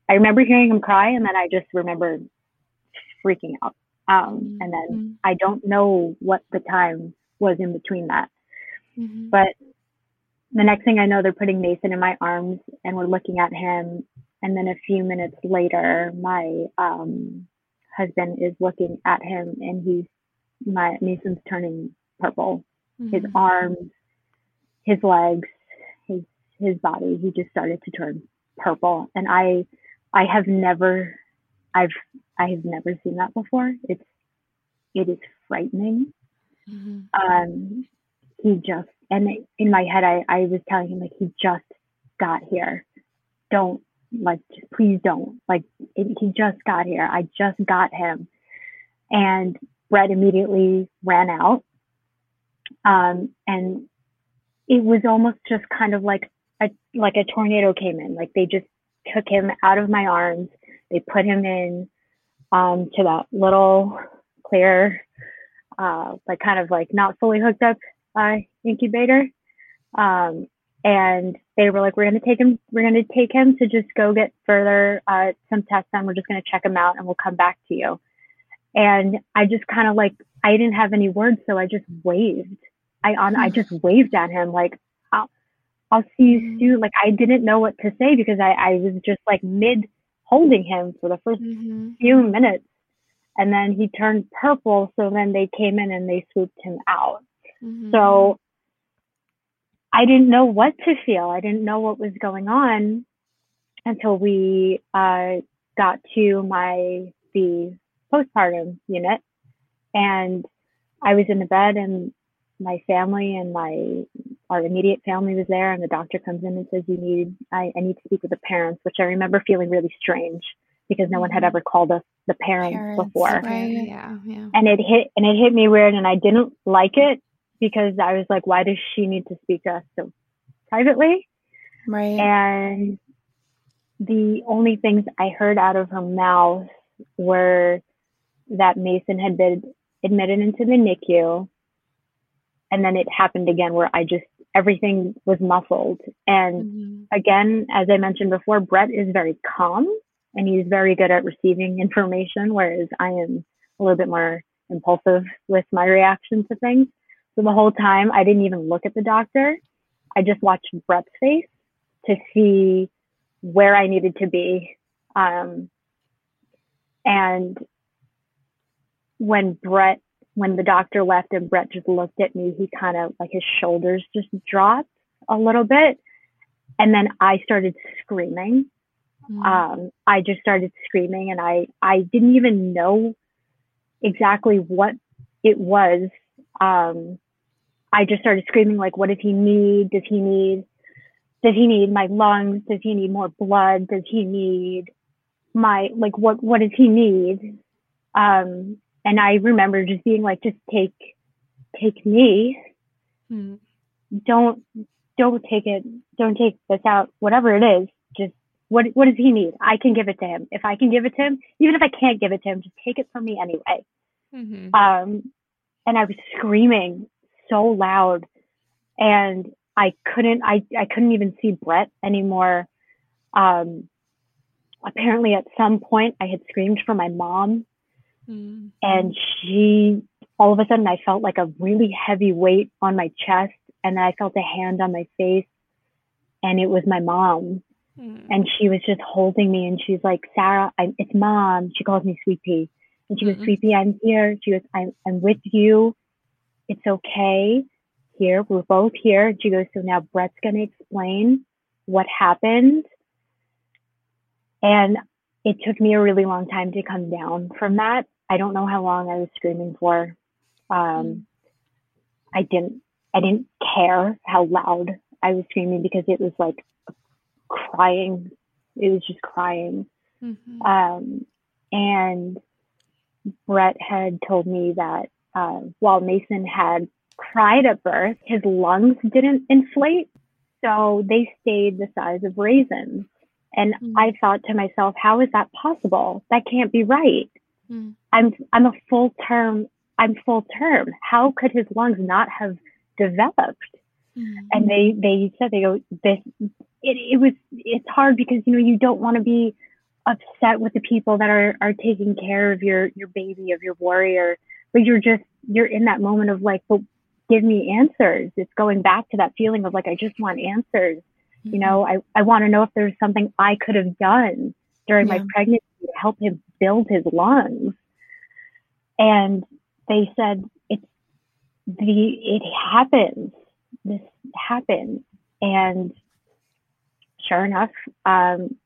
I remember hearing him cry, and then I just remember freaking out. Um. And then mm-hmm. I don't know what the time was in between that. Mm-hmm. But the next thing I know, they're putting Mason in my arms, and we're looking at him. And then a few minutes later, my um, husband is looking at him, and he's my Mason's turning purple. His mm-hmm. arms, his legs, his his body, he just started to turn purple. And I I have never I've I have never seen that before. It's it is frightening. Mm-hmm. Um he just and in my head I, I was telling him like he just got here. Don't like please don't. Like it, he just got here. I just got him. And Brett immediately ran out. Um, and it was almost just kind of like a like a tornado came in. Like they just took him out of my arms. They put him in um, to that little clear, uh, like kind of like not fully hooked up uh, incubator. Um, and they were like, we're going to take him, we're going to take him to just go get further, uh, some tests done. We're just going to check him out and we'll come back to you. And I just kind of like, I didn't have any words. So I just waved. I on, I just waved at him like, I'll, I'll see you mm-hmm. soon. Like I didn't know what to say because I, I was just like mid holding him for the 1st mm-hmm. few minutes. And then he turned purple. So then they came in and they swooped him out. Mm-hmm. So I didn't know what to feel. I didn't know what was going on until we uh, got to my the postpartum unit, and I was in the bed, and my family and my our immediate family was there, and the doctor comes in and says, "You need I, I need to speak with the parents," which I remember feeling really strange because no one had mm-hmm. ever called us the parents, parents before. Right. Yeah, yeah. And it hit and it hit me weird, and I didn't like it because I was like, why does she need to speak to us so privately? Right. And the only things I heard out of her mouth were that Mason had been admitted into the NICU. And then it happened again where I just, everything was muffled. And mm-hmm. again, as I mentioned before, Brett is very calm and he's very good at receiving information, whereas I am a little bit more impulsive with my reaction to things. So the whole time I didn't even look at the doctor. I just watched Brett's face to see where I needed to be. Um, and when Brett, when the doctor left and Brett just looked at me, he kind of like his shoulders just dropped a little bit. And then I started screaming. Mm. Um, I just started screaming and I, I didn't even know exactly what it was. Um, I just started screaming like, what does he need? Does he need, does he need my lungs? Does he need more blood? Does he need my, like, what, what does he need? Um, and I remember just being like, just take, take me. Hmm. Don't, don't take it, don't take this out, whatever it is, just What what does he need? I can give it to him. If I can give it to him, even if I can't give it to him, just take it from me anyway. Mm-hmm. Um, and I was screaming so loud, and I couldn't I I couldn't even see Brett anymore. Um, apparently, at some point, I had screamed for my mom, mm-hmm. and she all of a sudden I felt like a really heavy weight on my chest, and then I felt a hand on my face, and it was my mom. Mm. And she was just holding me, and she's like, "Sarah, I'm, it's mom." She calls me Sweet Pea, and she goes, mm-hmm. "Sweet Pea, I'm here." She goes, "I'm I'm with you. It's okay. Here, we're both here." She goes, "So now Brett's gonna explain what happened." And it took me a really long time to come down from that. I don't know how long I was screaming for. Um. I didn't I didn't care how loud I was screaming because it was like crying. It was just crying. Mm-hmm. Um, and Brett had told me that uh, while Mason had cried at birth, his lungs didn't inflate. So they stayed the size of raisins. And mm-hmm. I thought to myself, how is that possible? That can't be right. Mm-hmm. I'm I'm a full term I'm full term. How could his lungs not have developed? Mm-hmm. And they they said they go this it, it was it's hard because you know you don't want to be upset with the people that are are taking care of your your baby of your warrior but you're just you're in that moment of like but give me answers. It's going back to that feeling of like i just want answers. Mm-hmm. you know i i want to know if there's something i could have done during yeah. my pregnancy to help him build his lungs. And they said it's the it happens. This happens. And sure enough um,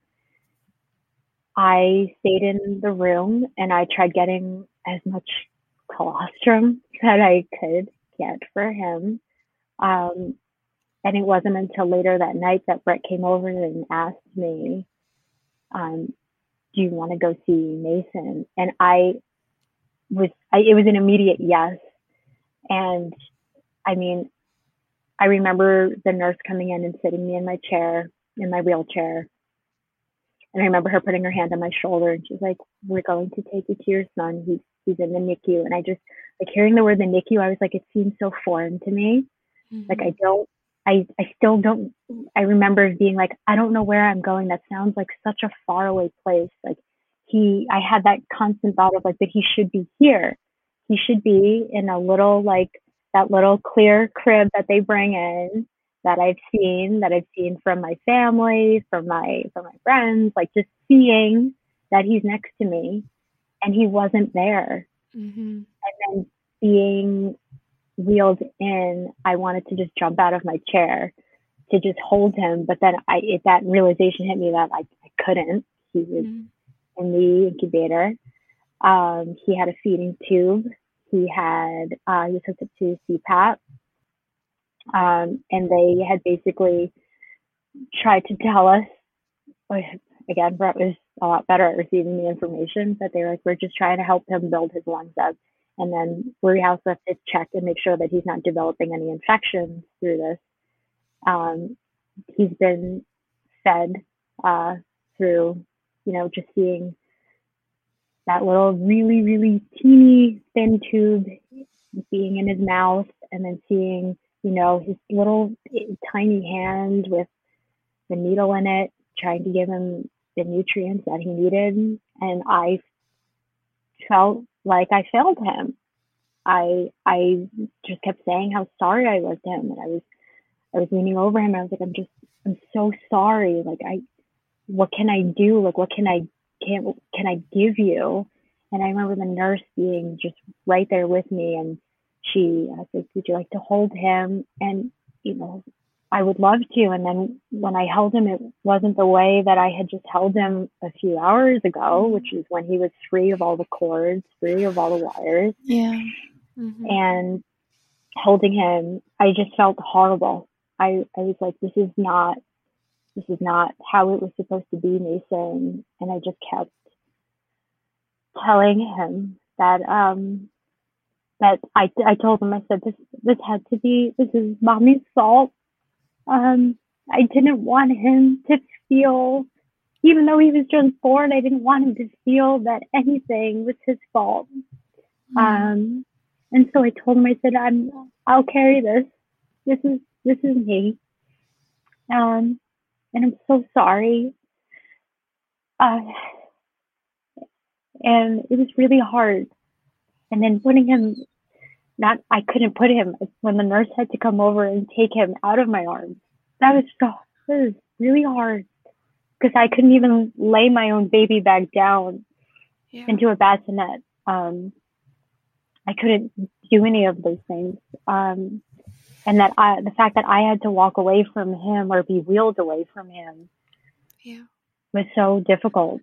i stayed in the room and i tried getting as much colostrum that i could get for him um, and it wasn't until later that night that brett came over and asked me um, do you want to go see mason and i was I, it was an immediate yes. And I mean, I remember the nurse coming in and sitting me in my chair, in my wheelchair. And I remember her putting her hand on my shoulder and she's like, We're going to take you to your son. He's he's in the NICU. And I just like hearing the word the NICU, I was like, it seems so foreign to me. Mm-hmm. Like I don't I I still don't I remember being like, I don't know where I'm going. That sounds like such a faraway place. Like he, I had that constant thought of like, that he should be here. He should be in a little, like, that little clear crib that they bring in that I've seen, that I've seen from my family, from my, from my friends, like just seeing that he's next to me and he wasn't there. Mm-hmm. And then being wheeled in, I wanted to just jump out of my chair to just hold him. But then I, it, that realization hit me that I, I couldn't. He was mm-hmm in the incubator. Um, he had a feeding tube. He had uh, he was hooked up to CPAP, um, and they had basically tried to tell us. Again, Brett was a lot better at receiving the information, but they're like, "We're just trying to help him build his lungs up." And then we also have to check and make sure that he's not developing any infections through this. Um, he's been fed uh, through you know, just seeing that little really, really teeny thin tube being in his mouth and then seeing, you know, his little tiny hand with the needle in it, trying to give him the nutrients that he needed. And I felt like I failed him. I I just kept saying how sorry I was to him and I was I was leaning over him and I was like, I'm just I'm so sorry. Like I what can I do? Like, what can I can can I give you? And I remember the nurse being just right there with me, and she uh, said, "Would you like to hold him?" And you know, I would love to. And then when I held him, it wasn't the way that I had just held him a few hours ago, mm-hmm. which is when he was free of all the cords, free of all the wires. Yeah. Mm-hmm. And holding him, I just felt horrible. I, I was like, this is not this is not how it was supposed to be, Mason. And I just kept telling him that um that I I told him I said this this had to be this is mommy's fault. Um I didn't want him to feel even though he was just born, I didn't want him to feel that anything was his fault. Mm-hmm. Um, and so I told him, I said, I'm, I'll carry this. This is, this is me. Um, and I'm so sorry. Uh, and it was really hard. And then putting him, not, I couldn't put him when the nurse had to come over and take him out of my arms. That was so, that was really hard because I couldn't even lay my own baby back down yeah. into a bassinet. Um, I couldn't do any of those things. Um, and that I, the fact that I had to walk away from him or be wheeled away from him yeah. was so difficult.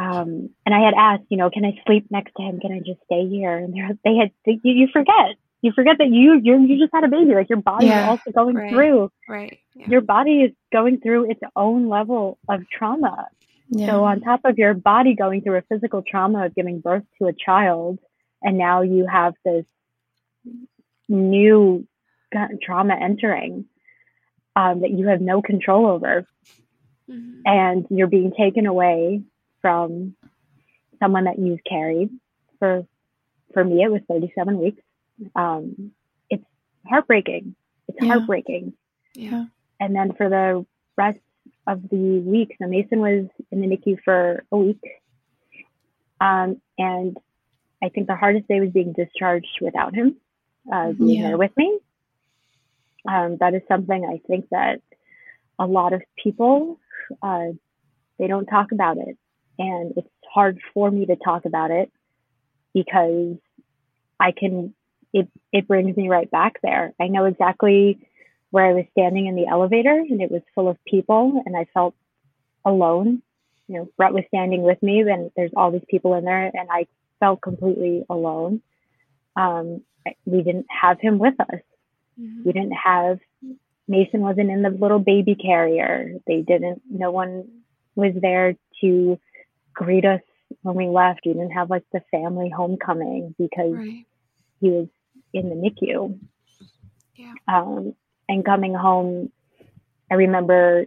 Um, and I had asked, you know, can I sleep next to him? Can I just stay here? And they had, they, you, you forget, you forget that you you you just had a baby. Like your body yeah, is also going right, through. Right. Yeah. Your body is going through its own level of trauma. Yeah. So on top of your body going through a physical trauma of giving birth to a child, and now you have this new trauma entering um, that you have no control over, mm-hmm. and you're being taken away from someone that you've carried for for me it was 37 weeks um, it's heartbreaking. It's yeah. heartbreaking. Yeah. And then for the rest of the week, so Mason was in the NICU for a week. Um, and I think the hardest day was being discharged without him, uh, being yeah. there with me. Um, that is something I think that a lot of people, uh, they don't talk about it. And it's hard for me to talk about it because I can it it brings me right back there. I know exactly where I was standing in the elevator and it was full of people and I felt alone. You know, Brett was standing with me and there's all these people in there and I felt completely alone. Um, we didn't have him with us. Mm-hmm. We didn't have Mason wasn't in the little baby carrier. They didn't no one was there to greet us when we left. We didn't have like the family homecoming because right. he was in the NICU. Yeah. Um, and coming home, I remember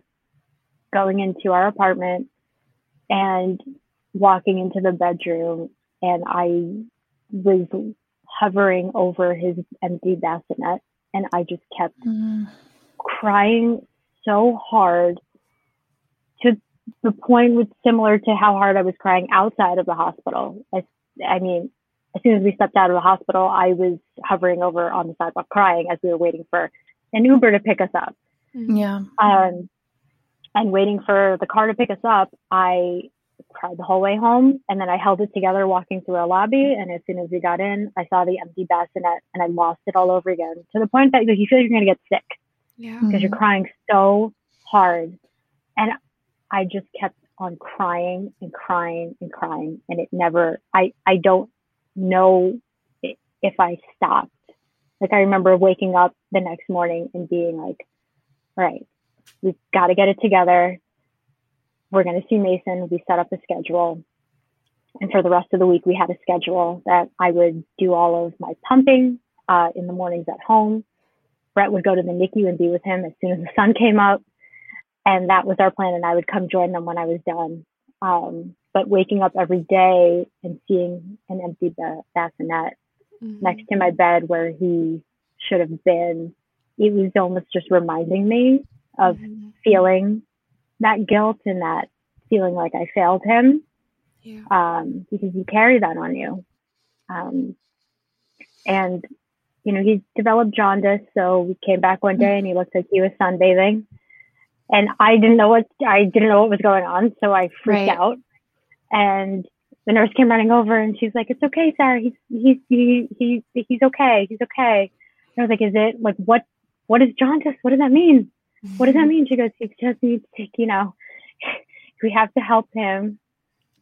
going into our apartment and walking into the bedroom, and I was hovering over his empty bassinet, and I just kept mm. crying so hard the point was similar to how hard I was crying outside of the hospital. I, I mean, as soon as we stepped out of the hospital, I was hovering over on the sidewalk crying as we were waiting for an Uber to pick us up. Mm-hmm. Yeah. Um, and waiting for the car to pick us up, I cried the whole way home. And then I held it together walking through a lobby. And as soon as we got in, I saw the empty bassinet and I lost it all over again to the point that you feel like you're going to get sick. Yeah. Because you're crying so hard. And I just kept on crying and crying and crying. And it never, I, I don't know if I stopped. Like I remember waking up the next morning and being like, all right, we've got to get it together. We're going to see Mason. We set up a schedule. And for the rest of the week, we had a schedule that I would do all of my pumping uh, in the mornings at home. Brett would go to the NICU and be with him as soon as the sun came up. And that was our plan. And I would come join them when I was done. Um, but waking up every day and seeing an empty ba- bassinet mm-hmm. next to my bed where he should have been, it was almost just reminding me of mm-hmm. feeling that guilt and that feeling like I failed him. Yeah. Um, because you carry that on you. Um, and, you know, he developed jaundice. So we came back one day and he looked like he was sunbathing. And I didn't know what I didn't know what was going on, so I freaked right. out. And the nurse came running over and she's like, "It's okay, Sarah. He's he's he, he he's okay. He's okay." And I was like, "Is it like what what is jaundice? What does that mean? What does that mean?" She goes, "He just needs to, you know, we have to help him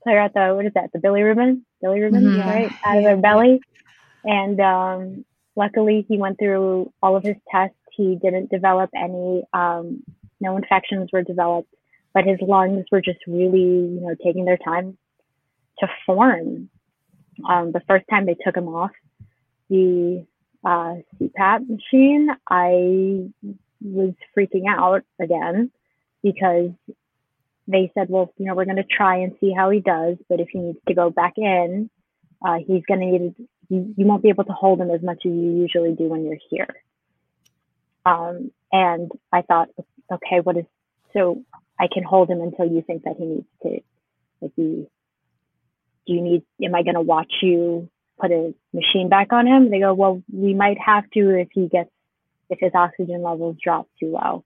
clear out the what is that? The bilirubin, bilirubin, mm-hmm. right, out of their belly." And um, luckily, he went through all of his tests. He didn't develop any. Um, no infections were developed but his lungs were just really, you know, taking their time to form. Um, the first time they took him off the uh, CPAP machine, I was freaking out again because they said, well, you know, we're going to try and see how he does, but if he needs to go back in, uh, he's going to need, you, you won't be able to hold him as much as you usually do when you're here. Um, and I thought, okay, what is, so I can hold him until you think that he needs to, like, be, do you need, am I to watch you put a machine back on him? They go, well, we might have to if he gets, if his oxygen levels drop too low.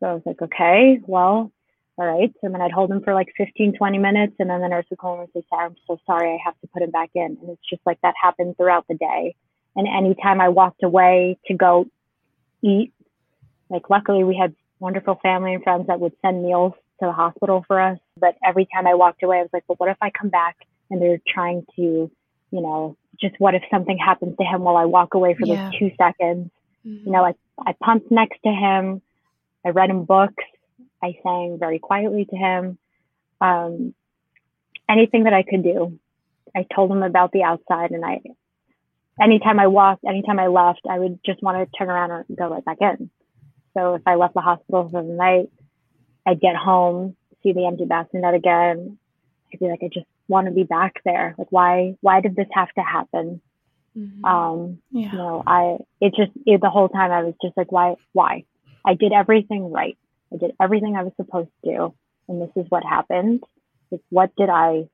So I was like, okay, well, all right. So then I'd hold him for like 15, 20 minutes. And then the nurse would call him and say, I'm so sorry. I have to put him back in. And it's just like that happened throughout the day. And anytime I walked away to go eat, like luckily we had wonderful family and friends that would send meals to the hospital for us. But every time I walked away, I was like, well, what if I come back and they're trying to, you know, just what if something happens to him while I walk away for yeah. those two seconds? Mm-hmm. You know, I, I pumped next to him. I read him books. I sang very quietly to him. Um, anything that I could do. I told him about the outside and I, anytime I walked, anytime I left, I would just want to turn around and go right back in. So if I left the hospital for the night, I'd get home, see the empty bassinet again. I'd be like, I just want to be back there. Like, why, why did this have to happen? Mm-hmm. Um, yeah. you know, I, it just, it, the whole time I was just like, why, why? I did everything right. I did everything I was supposed to do. And this is what happened. Like, what did I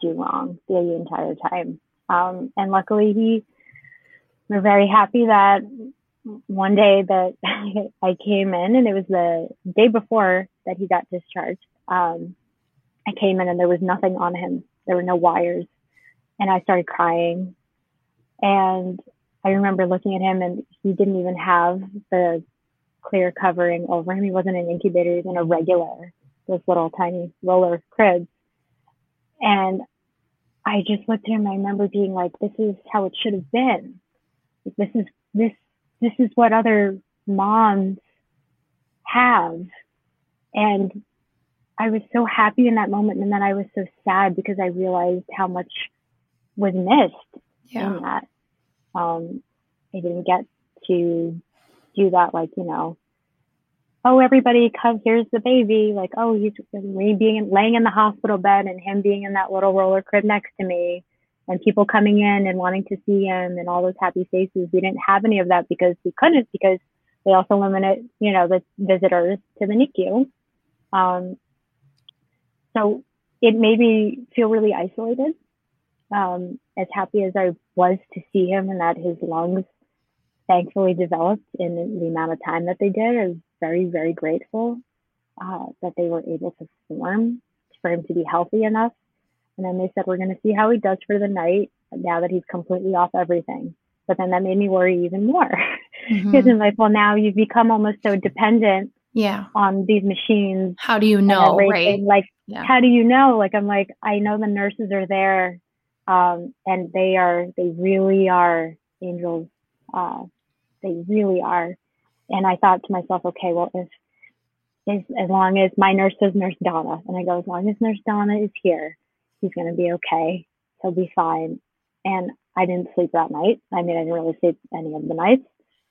do wrong the entire time? Um, and luckily he, we're very happy that one day that I came in and it was the day before that he got discharged. Um, I came in and there was nothing on him. There were no wires and I started crying. And I remember looking at him and he didn't even have the clear covering over him. He wasn't an incubator, he was in a regular, those little tiny roller cribs. And I just looked at him. I remember being like, this is how it should have been. This is, this, this is what other moms have. And I was so happy in that moment. And then I was so sad because I realized how much was missed yeah. in that. Um, I didn't get to do that like you know oh everybody come here's the baby like oh he's me being laying in the hospital bed and him being in that little roller crib next to me and people coming in and wanting to see him and all those happy faces we didn't have any of that because we couldn't because they also limited you know the visitors to the nicu um, so it made me feel really isolated um, as happy as i was to see him and that his lungs thankfully developed in the amount of time that they did. I was very, very grateful uh, that they were able to form for him to be healthy enough. And then they said, we're going to see how he does for the night now that he's completely off everything. But then that made me worry even more because mm-hmm. I'm like, well, now you've become almost so dependent yeah on these machines how do you know right like yeah. how do you know like i'm like i know the nurses are there um, and they are they really are angels uh, they really are. And I thought to myself, okay, well, if, if as long as my nurse is Nurse Donna, and I go, as long as Nurse Donna is here, he's going to be okay. He'll be fine. And I didn't sleep that night. I mean, I didn't really sleep any of the nights,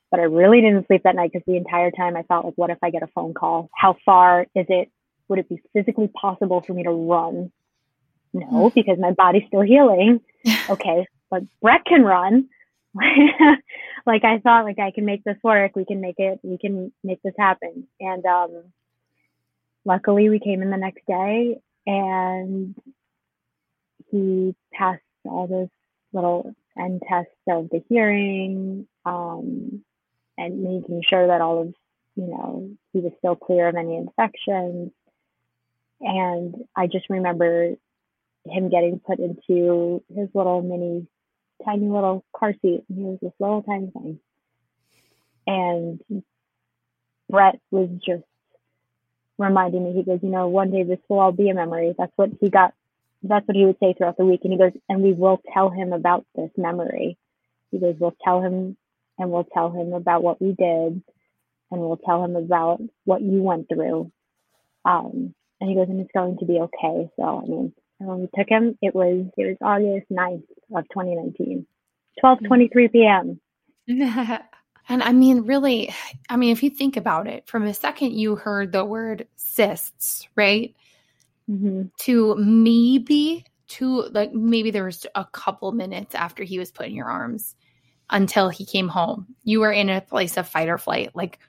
but I really didn't sleep that night because the entire time I felt like, what if I get a phone call? How far is it? Would it be physically possible for me to run? No, hmm. because my body's still healing. okay, but Brett can run. like I thought like I can make this work. We can make it, we can make this happen. And um luckily we came in the next day and he passed all those little end tests of the hearing, um, and making sure that all of, you know, he was still clear of any infections. And I just remember him getting put into his little mini tiny little car seat. And he was this little tiny thing. And Brett was just reminding me, he goes, you know, one day this will all be a memory. That's what he got. That's what he would say throughout the week. And he goes, and we will tell him about this memory. He goes, we'll tell him and we'll tell him about what we did and we'll tell him about what you went through. Um, and he goes, and it's going to be okay. So, I mean, and when we took him, it was it was August 9th of 2019, 12:23 p.m. and I mean, really, I mean, if you think about it, from the second you heard the word cysts, right? Mm-hmm. to maybe to like maybe there was a couple minutes after he was put in your arms until he came home. You were in a place of fight or flight, like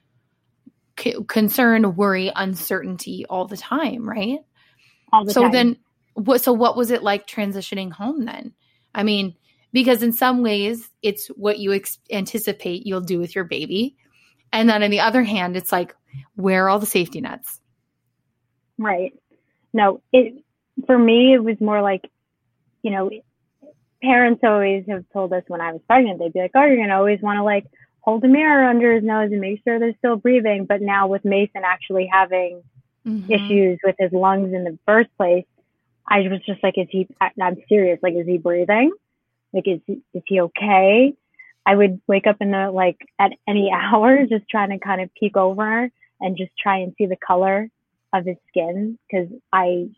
c- concern, worry, uncertainty all the time, right? All the so time. then what so what was it like transitioning home then? I mean, because in some ways it's what you ex- anticipate you'll do with your baby. And then on the other hand, it's like where are all the safety nets? Right. No, it for me it was more like, you know, parents always have told us when I was pregnant, they'd be like, Oh, you're gonna always want to like hold a mirror under his nose and make sure they're still breathing. But now with Mason actually having mm-hmm. issues with his lungs in the first place, I was just like, is he, I'm serious. Like, is he breathing? Like, is, is he okay? I would wake up in the, like, at any hour, just trying to kind of peek over and just try and see the color of his skin because I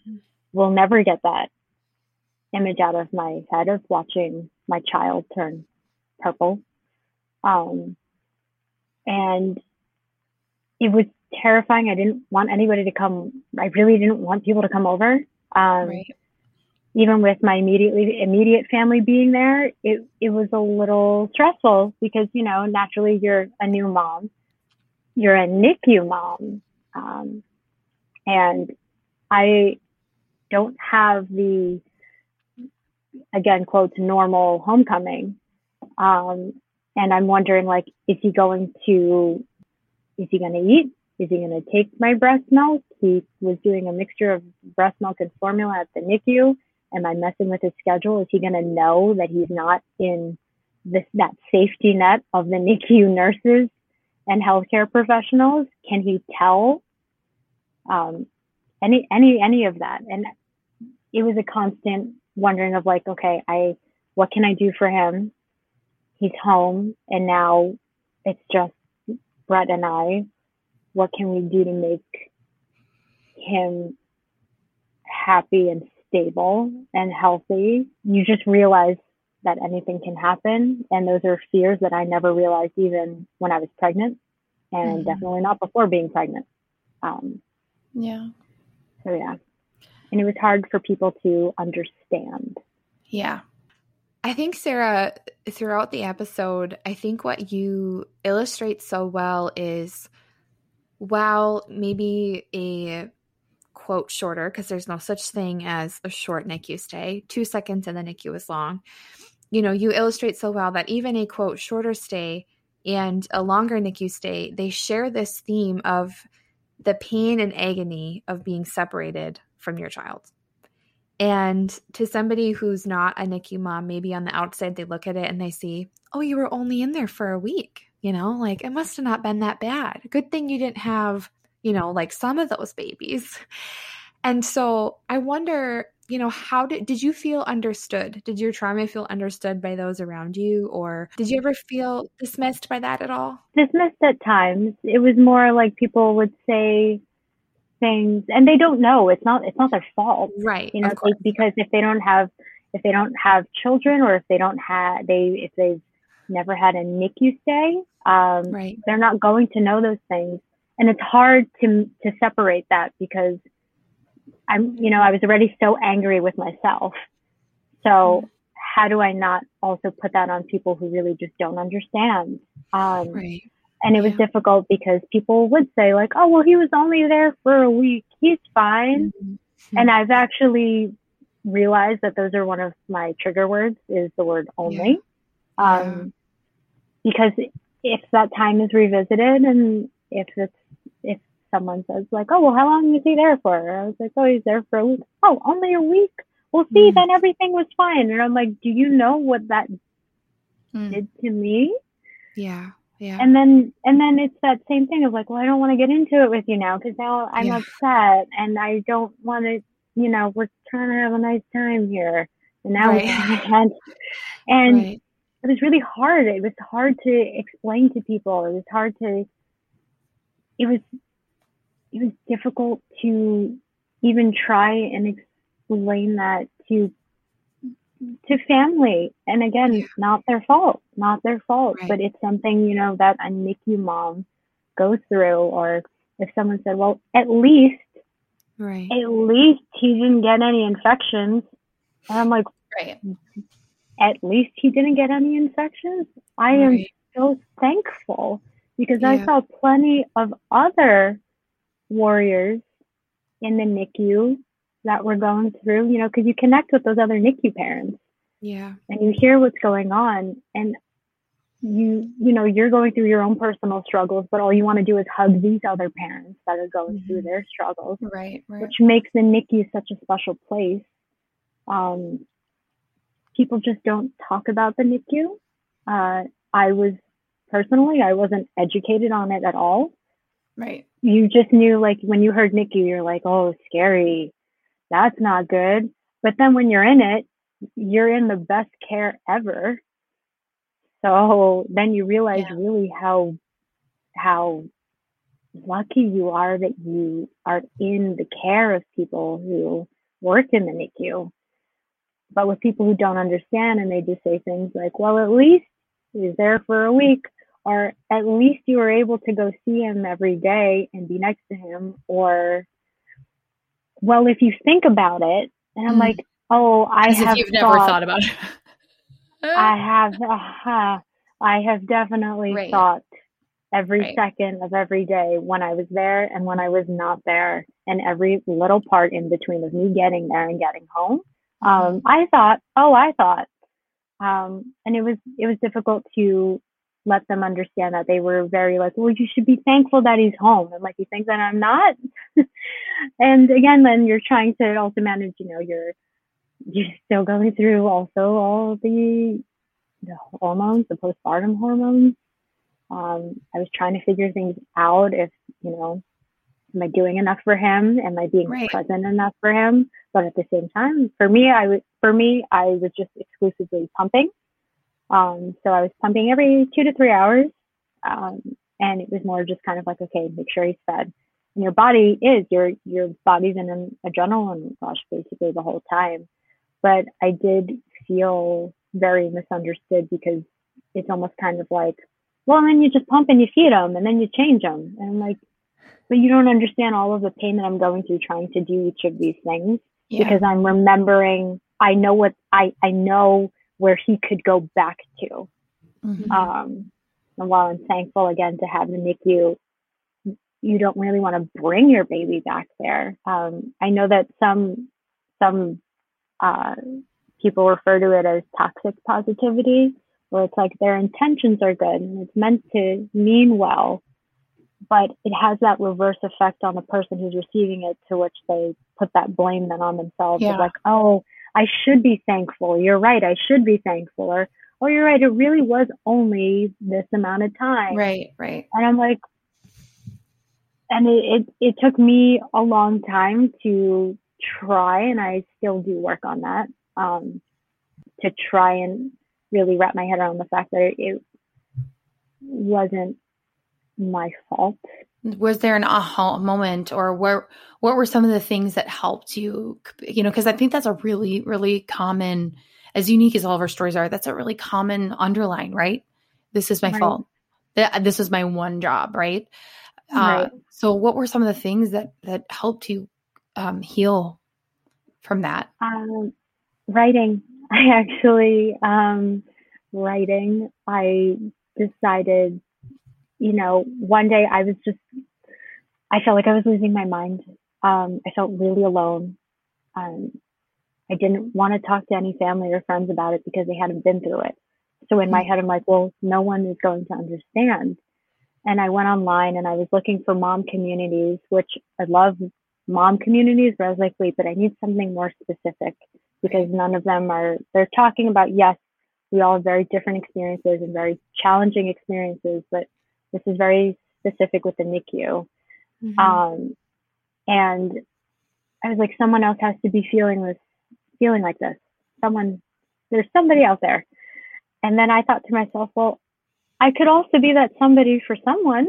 will never get that image out of my head of watching my child turn purple. Um, and it was terrifying. I didn't want anybody to come. I really didn't want people to come over. Um, right. Even with my immediately immediate family being there, it it was a little stressful because you know naturally you're a new mom, you're a NICU mom, um, and I don't have the again quotes normal homecoming um, and i'm wondering like is he going to is he going to eat is he going to take my breast milk? He was doing a mixture of breast milk and formula at the NICU. Am I messing with his schedule? Is he going to know that he's not in this that safety net of the NICU nurses and healthcare professionals? Can he tell? Um, any any any of that, and it was a constant wondering of like, okay, I what can I do for him? He's home, and now it's just Brett and I what can we do to make him happy and stable and healthy? You just realize that anything can happen. And those are fears that I never realized even when I was pregnant and mm-hmm. definitely not before being pregnant. Um, yeah. So, yeah. And it was hard for people to understand. Yeah. I think, Sarah, throughout the episode, I think what you illustrate so well is while maybe a quote shorter, because there's no such thing as a short NICU stay, two seconds and the NICU is long. You know, you illustrate so well that even a quote shorter stay and a longer NICU stay, they share this theme of the pain and agony of being separated from your child. And to somebody who's not a NICU mom, maybe on the outside, they look at it and they see, oh, you were only in there for a week. You know, like it must have not been that bad. Good thing you didn't have, you know, like some of those babies. And so I wonder, you know, how did did you feel understood? Did your trauma feel understood by those around you or did you ever feel dismissed by that at all? Dismissed at times. It was more like people would say things and they don't know. It's not it's not their fault. Right. You know, because if they don't have if they don't have children or if they don't have they if they've never had a NICU stay, um, right. they're not going to know those things. And it's hard to, to separate that because I'm, you know, I was already so angry with myself. So how do I not also put that on people who really just don't understand? Um, right. And it was yeah. difficult because people would say like, oh, well, he was only there for a week. He's fine. Mm-hmm. And I've actually realized that those are one of my trigger words is the word only. Yeah. Um, because if that time is revisited and if it's someone says like oh well how long is he there for i was like oh he's there for a week oh only a week well see mm. then everything was fine and i'm like do you know what that mm. did to me yeah yeah and then and then it's that same thing of like well i don't want to get into it with you now because now i'm yeah. upset and i don't want to you know we're trying to have a nice time here and now right. we can't and right it was really hard. It was hard to explain to people. It was hard to, it was, it was difficult to even try and explain that to, to family. And again, yeah. not their fault, not their fault, right. but it's something, you know, that a NICU mom goes through. Or if someone said, well, at least Right. At least he didn't get any infections. And I'm like, Right. at least he didn't get any infections. I am so thankful because I saw plenty of other warriors in the NICU that were going through, you know, because you connect with those other NICU parents Yeah. and you hear what's going on and you you know you're going through your own personal struggles but all you want to do is hug these other parents that are going through Mhm. their struggles Right. Right. which makes the NICU such a special place. Um, people just don't talk about the NICU. Uh, I was personally, I wasn't educated on it at all. Right. You just knew, like, when you heard NICU, you're like, oh, scary. That's not good. But then when you're in it, you're in the best care ever. So then you realize Yeah. really how how lucky you are that you are in the care of people who work in the NICU. But with people who don't understand and they just say things like, well, at least he's there for a week, or at least you were able to go see him every day and be next to him, or, well, if you think about it, and I'm Mm. like, oh, I As if have you've never thought, thought about it. I have, uh, I have definitely Right. thought every Right. second of every day when I was there and when I was not there, and every little part in between of me getting there and getting home. Um, I thought, oh, I thought, um, and it was it was difficult to let them understand that they were very like, well, you should be thankful that he's home. I'm like, you think that I'm not? and again, then you're trying to also manage, you know, you're you're still going through also all the the hormones, the postpartum hormones. Um, I was trying to figure things out if, you know, am I doing enough for him? Am I being Right. present enough for him? But at the same time, for me, I was for me, I was just exclusively pumping. Um, so I was pumping every two to three hours. Um, and it was more just kind of like, okay, make sure he's fed. And your body is your your body's in an adrenaline rush basically the whole time. But I did feel very misunderstood because it's almost kind of like, well, then you just pump and you feed them and then you change them. And I'm like, but you don't understand all of the pain that I'm going through trying to do each of these things Yeah. because I'm remembering, I know what I, I know where he could go back to. Mhm. Um, and while I'm thankful again to have the NICU, you don't really want to bring your baby back there. Um, I know that some some uh, people refer to it as toxic positivity, where it's like their intentions are good and it's meant to mean well, but it has that reverse effect on the person who's receiving it, to which they put that blame then on themselves Yeah. like, oh, I should be thankful. You're right. I should be thankful. Or, oh, you're right. It really was only this amount of time. Right. Right. And I'm like, and it, it, it took me a long time to try, and I still do work on that, um, to try and really wrap my head around the fact that it, it wasn't my fault. Was there an aha moment or where what were some of the things that helped you you know because i think that's a really really common as unique as all of our stories are that's a really common underline right? This is my Right. fault. This is my one job right, Uh, so what were some of the things that that helped you um, heal from that? Um, writing. I actually, um, writing, I decided, you know, one day I was just, I felt like I was losing my mind. Um, I felt really alone. Um, I didn't want to talk to any family or friends about it because they hadn't been through it. So in my head, I'm like, well, no one is going to understand. And I went online and I was looking for mom communities, which I love mom communities, but I was like, wait, but I need something more specific because none of them are, they're talking about, yes, we all have very different experiences and very challenging experiences, but this is very specific with the NICU. Um, and I was like, someone else has to be feeling this, feeling like this. Someone, there's somebody out there. And then I thought to myself, well, I could also be that somebody for someone.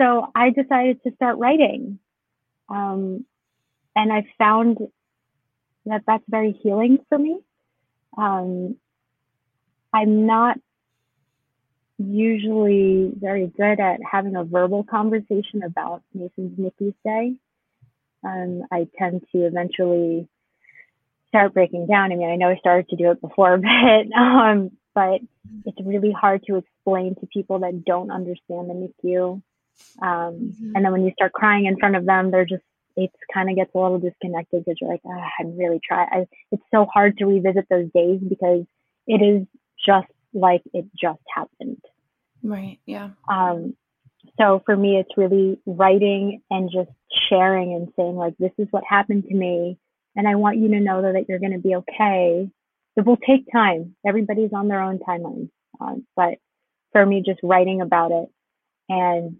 So I decided to start writing. Um, and I found that that's very healing for me. Um, I'm not usually very good at having a verbal conversation about Mason's NICU stay. um, I tend to eventually start breaking down. I mean, I know I started to do it before, but um, but it's really hard to explain to people that don't understand the NICU. Um, mm-hmm. And then when you start crying in front of them, they're just it kind of gets a little disconnected because you're like, oh, I'm really trying. I, it's so hard to revisit those days because it is just like it just happened. Right. Yeah. Um, so for me, it's really writing and just sharing and saying like, this is what happened to me. And I want you to know that, that you're going to be okay. It will take time. Everybody's on their own timeline. Um, but for me, just writing about it and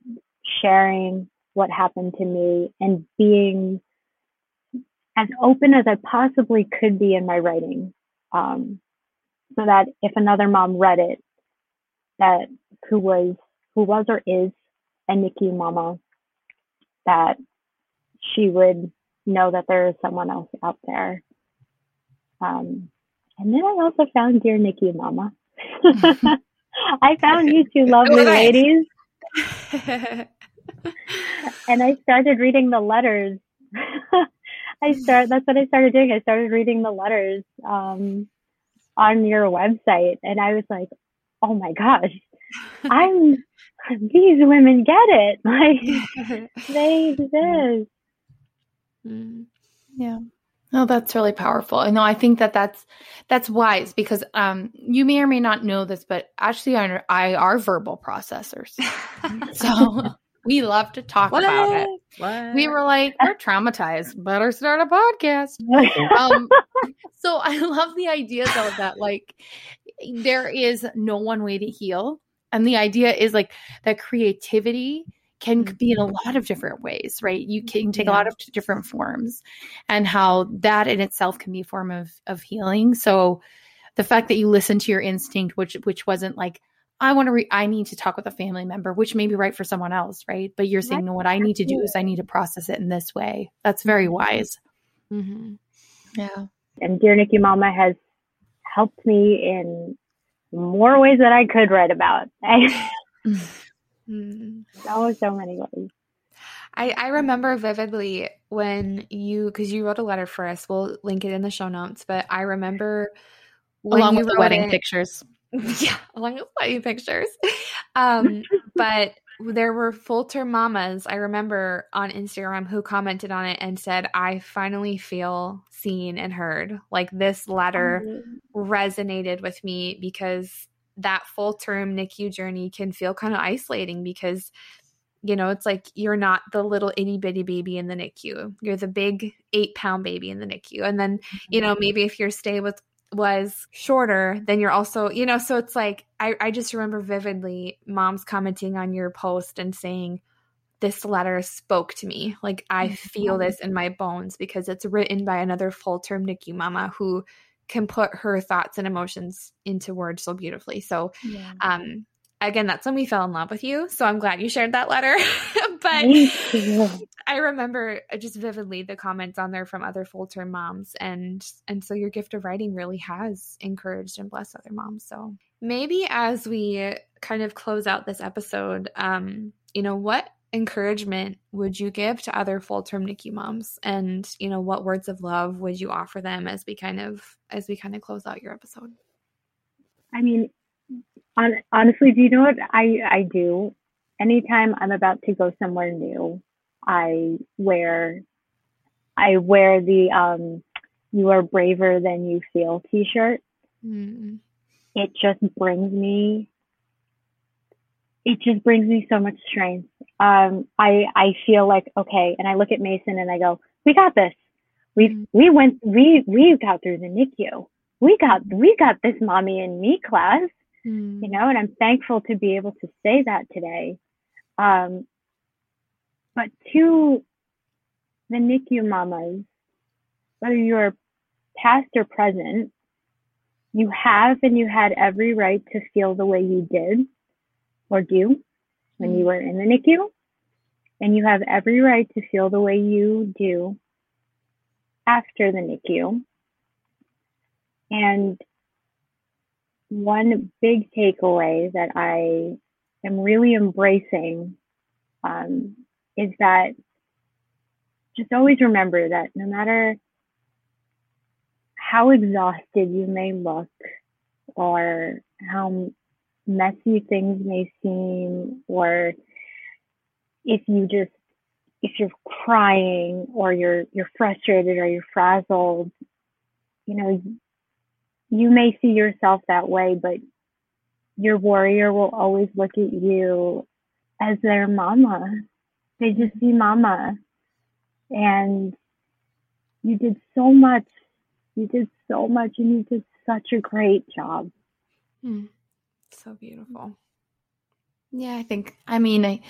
sharing what happened to me and being as open as I possibly could be in my writing. Um, so that if another mom read it, that who was who was or is a NICU mama, that she would know that there is someone else out there. Um, and then I also found Dear NICU Mama. I found you two lovely ladies. and I started reading the letters. I start that's what I started doing. I started reading the letters um, on your website and I was like, "Oh my gosh. I'm these women get it. Like they exist." Mm. Yeah. Oh, that's really powerful. I know. I think that that's that's wise because um, you may or may not know this, but Ashley and I are verbal processors. so we love to talk what? about it. What? We were like, we're traumatized. Better start a podcast. um, so I love the idea though that like there is no one way to heal, and the idea is like that creativity can be in a mm-hmm. lot of different ways, right? You can take yeah. a lot of different forms and how that in itself can be a form of of healing. So the fact that you listen to your instinct, which which wasn't like, I want to re- I need to talk with a family member, which may be right for someone else, right? But you're saying, no, what I need to do is I need to process it in this way. That's very mm-hmm. wise. Mm-hmm. Yeah. And Dear NICU Mama has helped me in more ways that I could write about. Mm. Oh, so many ways. I, I remember vividly when you because you wrote a letter for us. We'll link it in the show notes. But I remember along with the wedding it, pictures. Yeah, along with wedding pictures. Um, but there were full term mamas I remember on Instagram who commented on it and said, "I finally feel seen and heard. Like this letter oh. resonated with me because that full term NICU journey can feel kind of isolating because you know, it's like you're not the little itty bitty baby in the NICU. You're the big eight pound baby in the NICU. And then, you know, mm-hmm. maybe if your stay was was shorter, then you're also, you know, so it's like I, I just remember vividly moms commenting on your post and saying, This letter spoke to me. Like I feel mm-hmm. this in my bones because it's written by another full term NICU mama who can put her thoughts and emotions into words so beautifully. So, yeah. um, again, that's when we fell in love with you. So I'm glad you shared that letter. but I remember just vividly the comments on there from other full term moms, and and so your gift of writing really has encouraged and blessed other moms. So maybe as we kind of close out this episode, um, you know, what encouragement would you give to other full-term NICU moms and you know what words of love would you offer them as we kind of as we kind of close out your episode I mean on, honestly do you know what I I do anytime I'm about to go somewhere new I wear I wear the um you are braver than you feel t-shirt mm. it just brings me it just brings me so much strength. Um, I I feel like okay, and I look at Mason and I go, we got this. We mm-hmm. we went we we got through the NICU. We got we got this mommy and me class. Mm-hmm. You know, and I'm thankful to be able to say that today. Um, but to the NICU mamas, whether you're past or present, you have and you had every right to feel the way you did or do when you mm. were in the NICU. And you have every right to feel the way you do after the NICU. And one big takeaway that I am really embracing um, is that just always remember that no matter how exhausted you may look or how messy things may seem or if you just if you're crying or you're you're frustrated or you're frazzled you know you may see yourself that way but your warrior will always look at you as their mama they just see mama and you did so much you did so much and you did such a great job Hmm. So beautiful. Yeah, I think. I mean, I,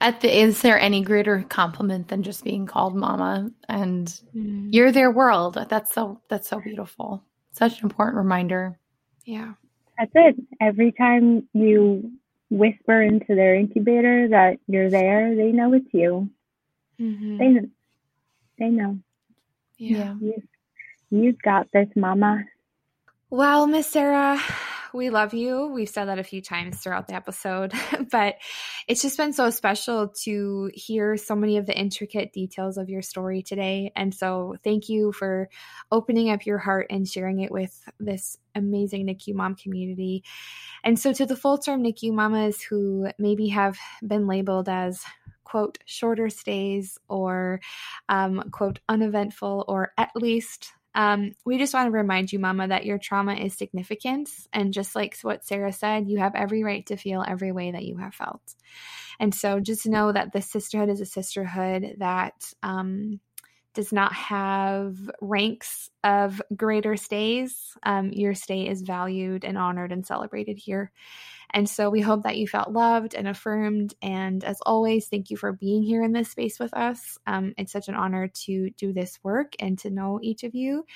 at the is there any greater compliment than just being called mama and Mm. you're their world? That's so that's so beautiful. Such an important reminder. Yeah. that's it every time you whisper into their incubator that you're there they know it's you Mhm. they they know yeah. you you've got this mama Well, Miss Sarah, we love you. We've said that a few times throughout the episode, but it's just been so special to hear so many of the intricate details of your story today. And so, thank you for opening up your heart and sharing it with this amazing NICU mom community. And so, to the full term NICU mamas who maybe have been labeled as quote shorter stays or um, quote uneventful or at least um, we just want to remind you, Mama, that your trauma is significant. And just like what Sarah said, you have every right to feel every way that you have felt. And so just know that the sisterhood is a sisterhood that um, does not have ranks of greater stays. Um, your stay is valued and honored and celebrated here. And so we hope that you felt loved and affirmed. And as always, thank you for being here in this space with us. Um, it's such an honor to do this work and to know each of you.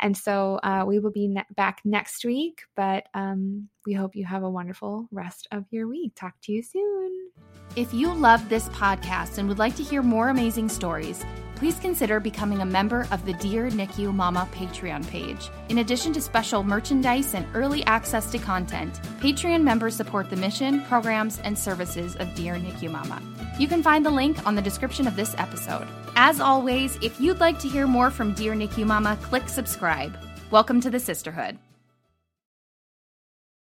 And so uh, we will be ne- back next week, but um, we hope you have a wonderful rest of your week. Talk to you soon. If you love this podcast and would like to hear more amazing stories, please consider becoming a member of the Dear NICU Mama Patreon page. In addition to special merchandise and early access to content, Patreon members support the mission, programs, and services of Dear NICU Mama. You can find the link on the description of this episode. As always, if you'd like to hear more from Dear NICU Mama, click subscribe. Welcome to the sisterhood.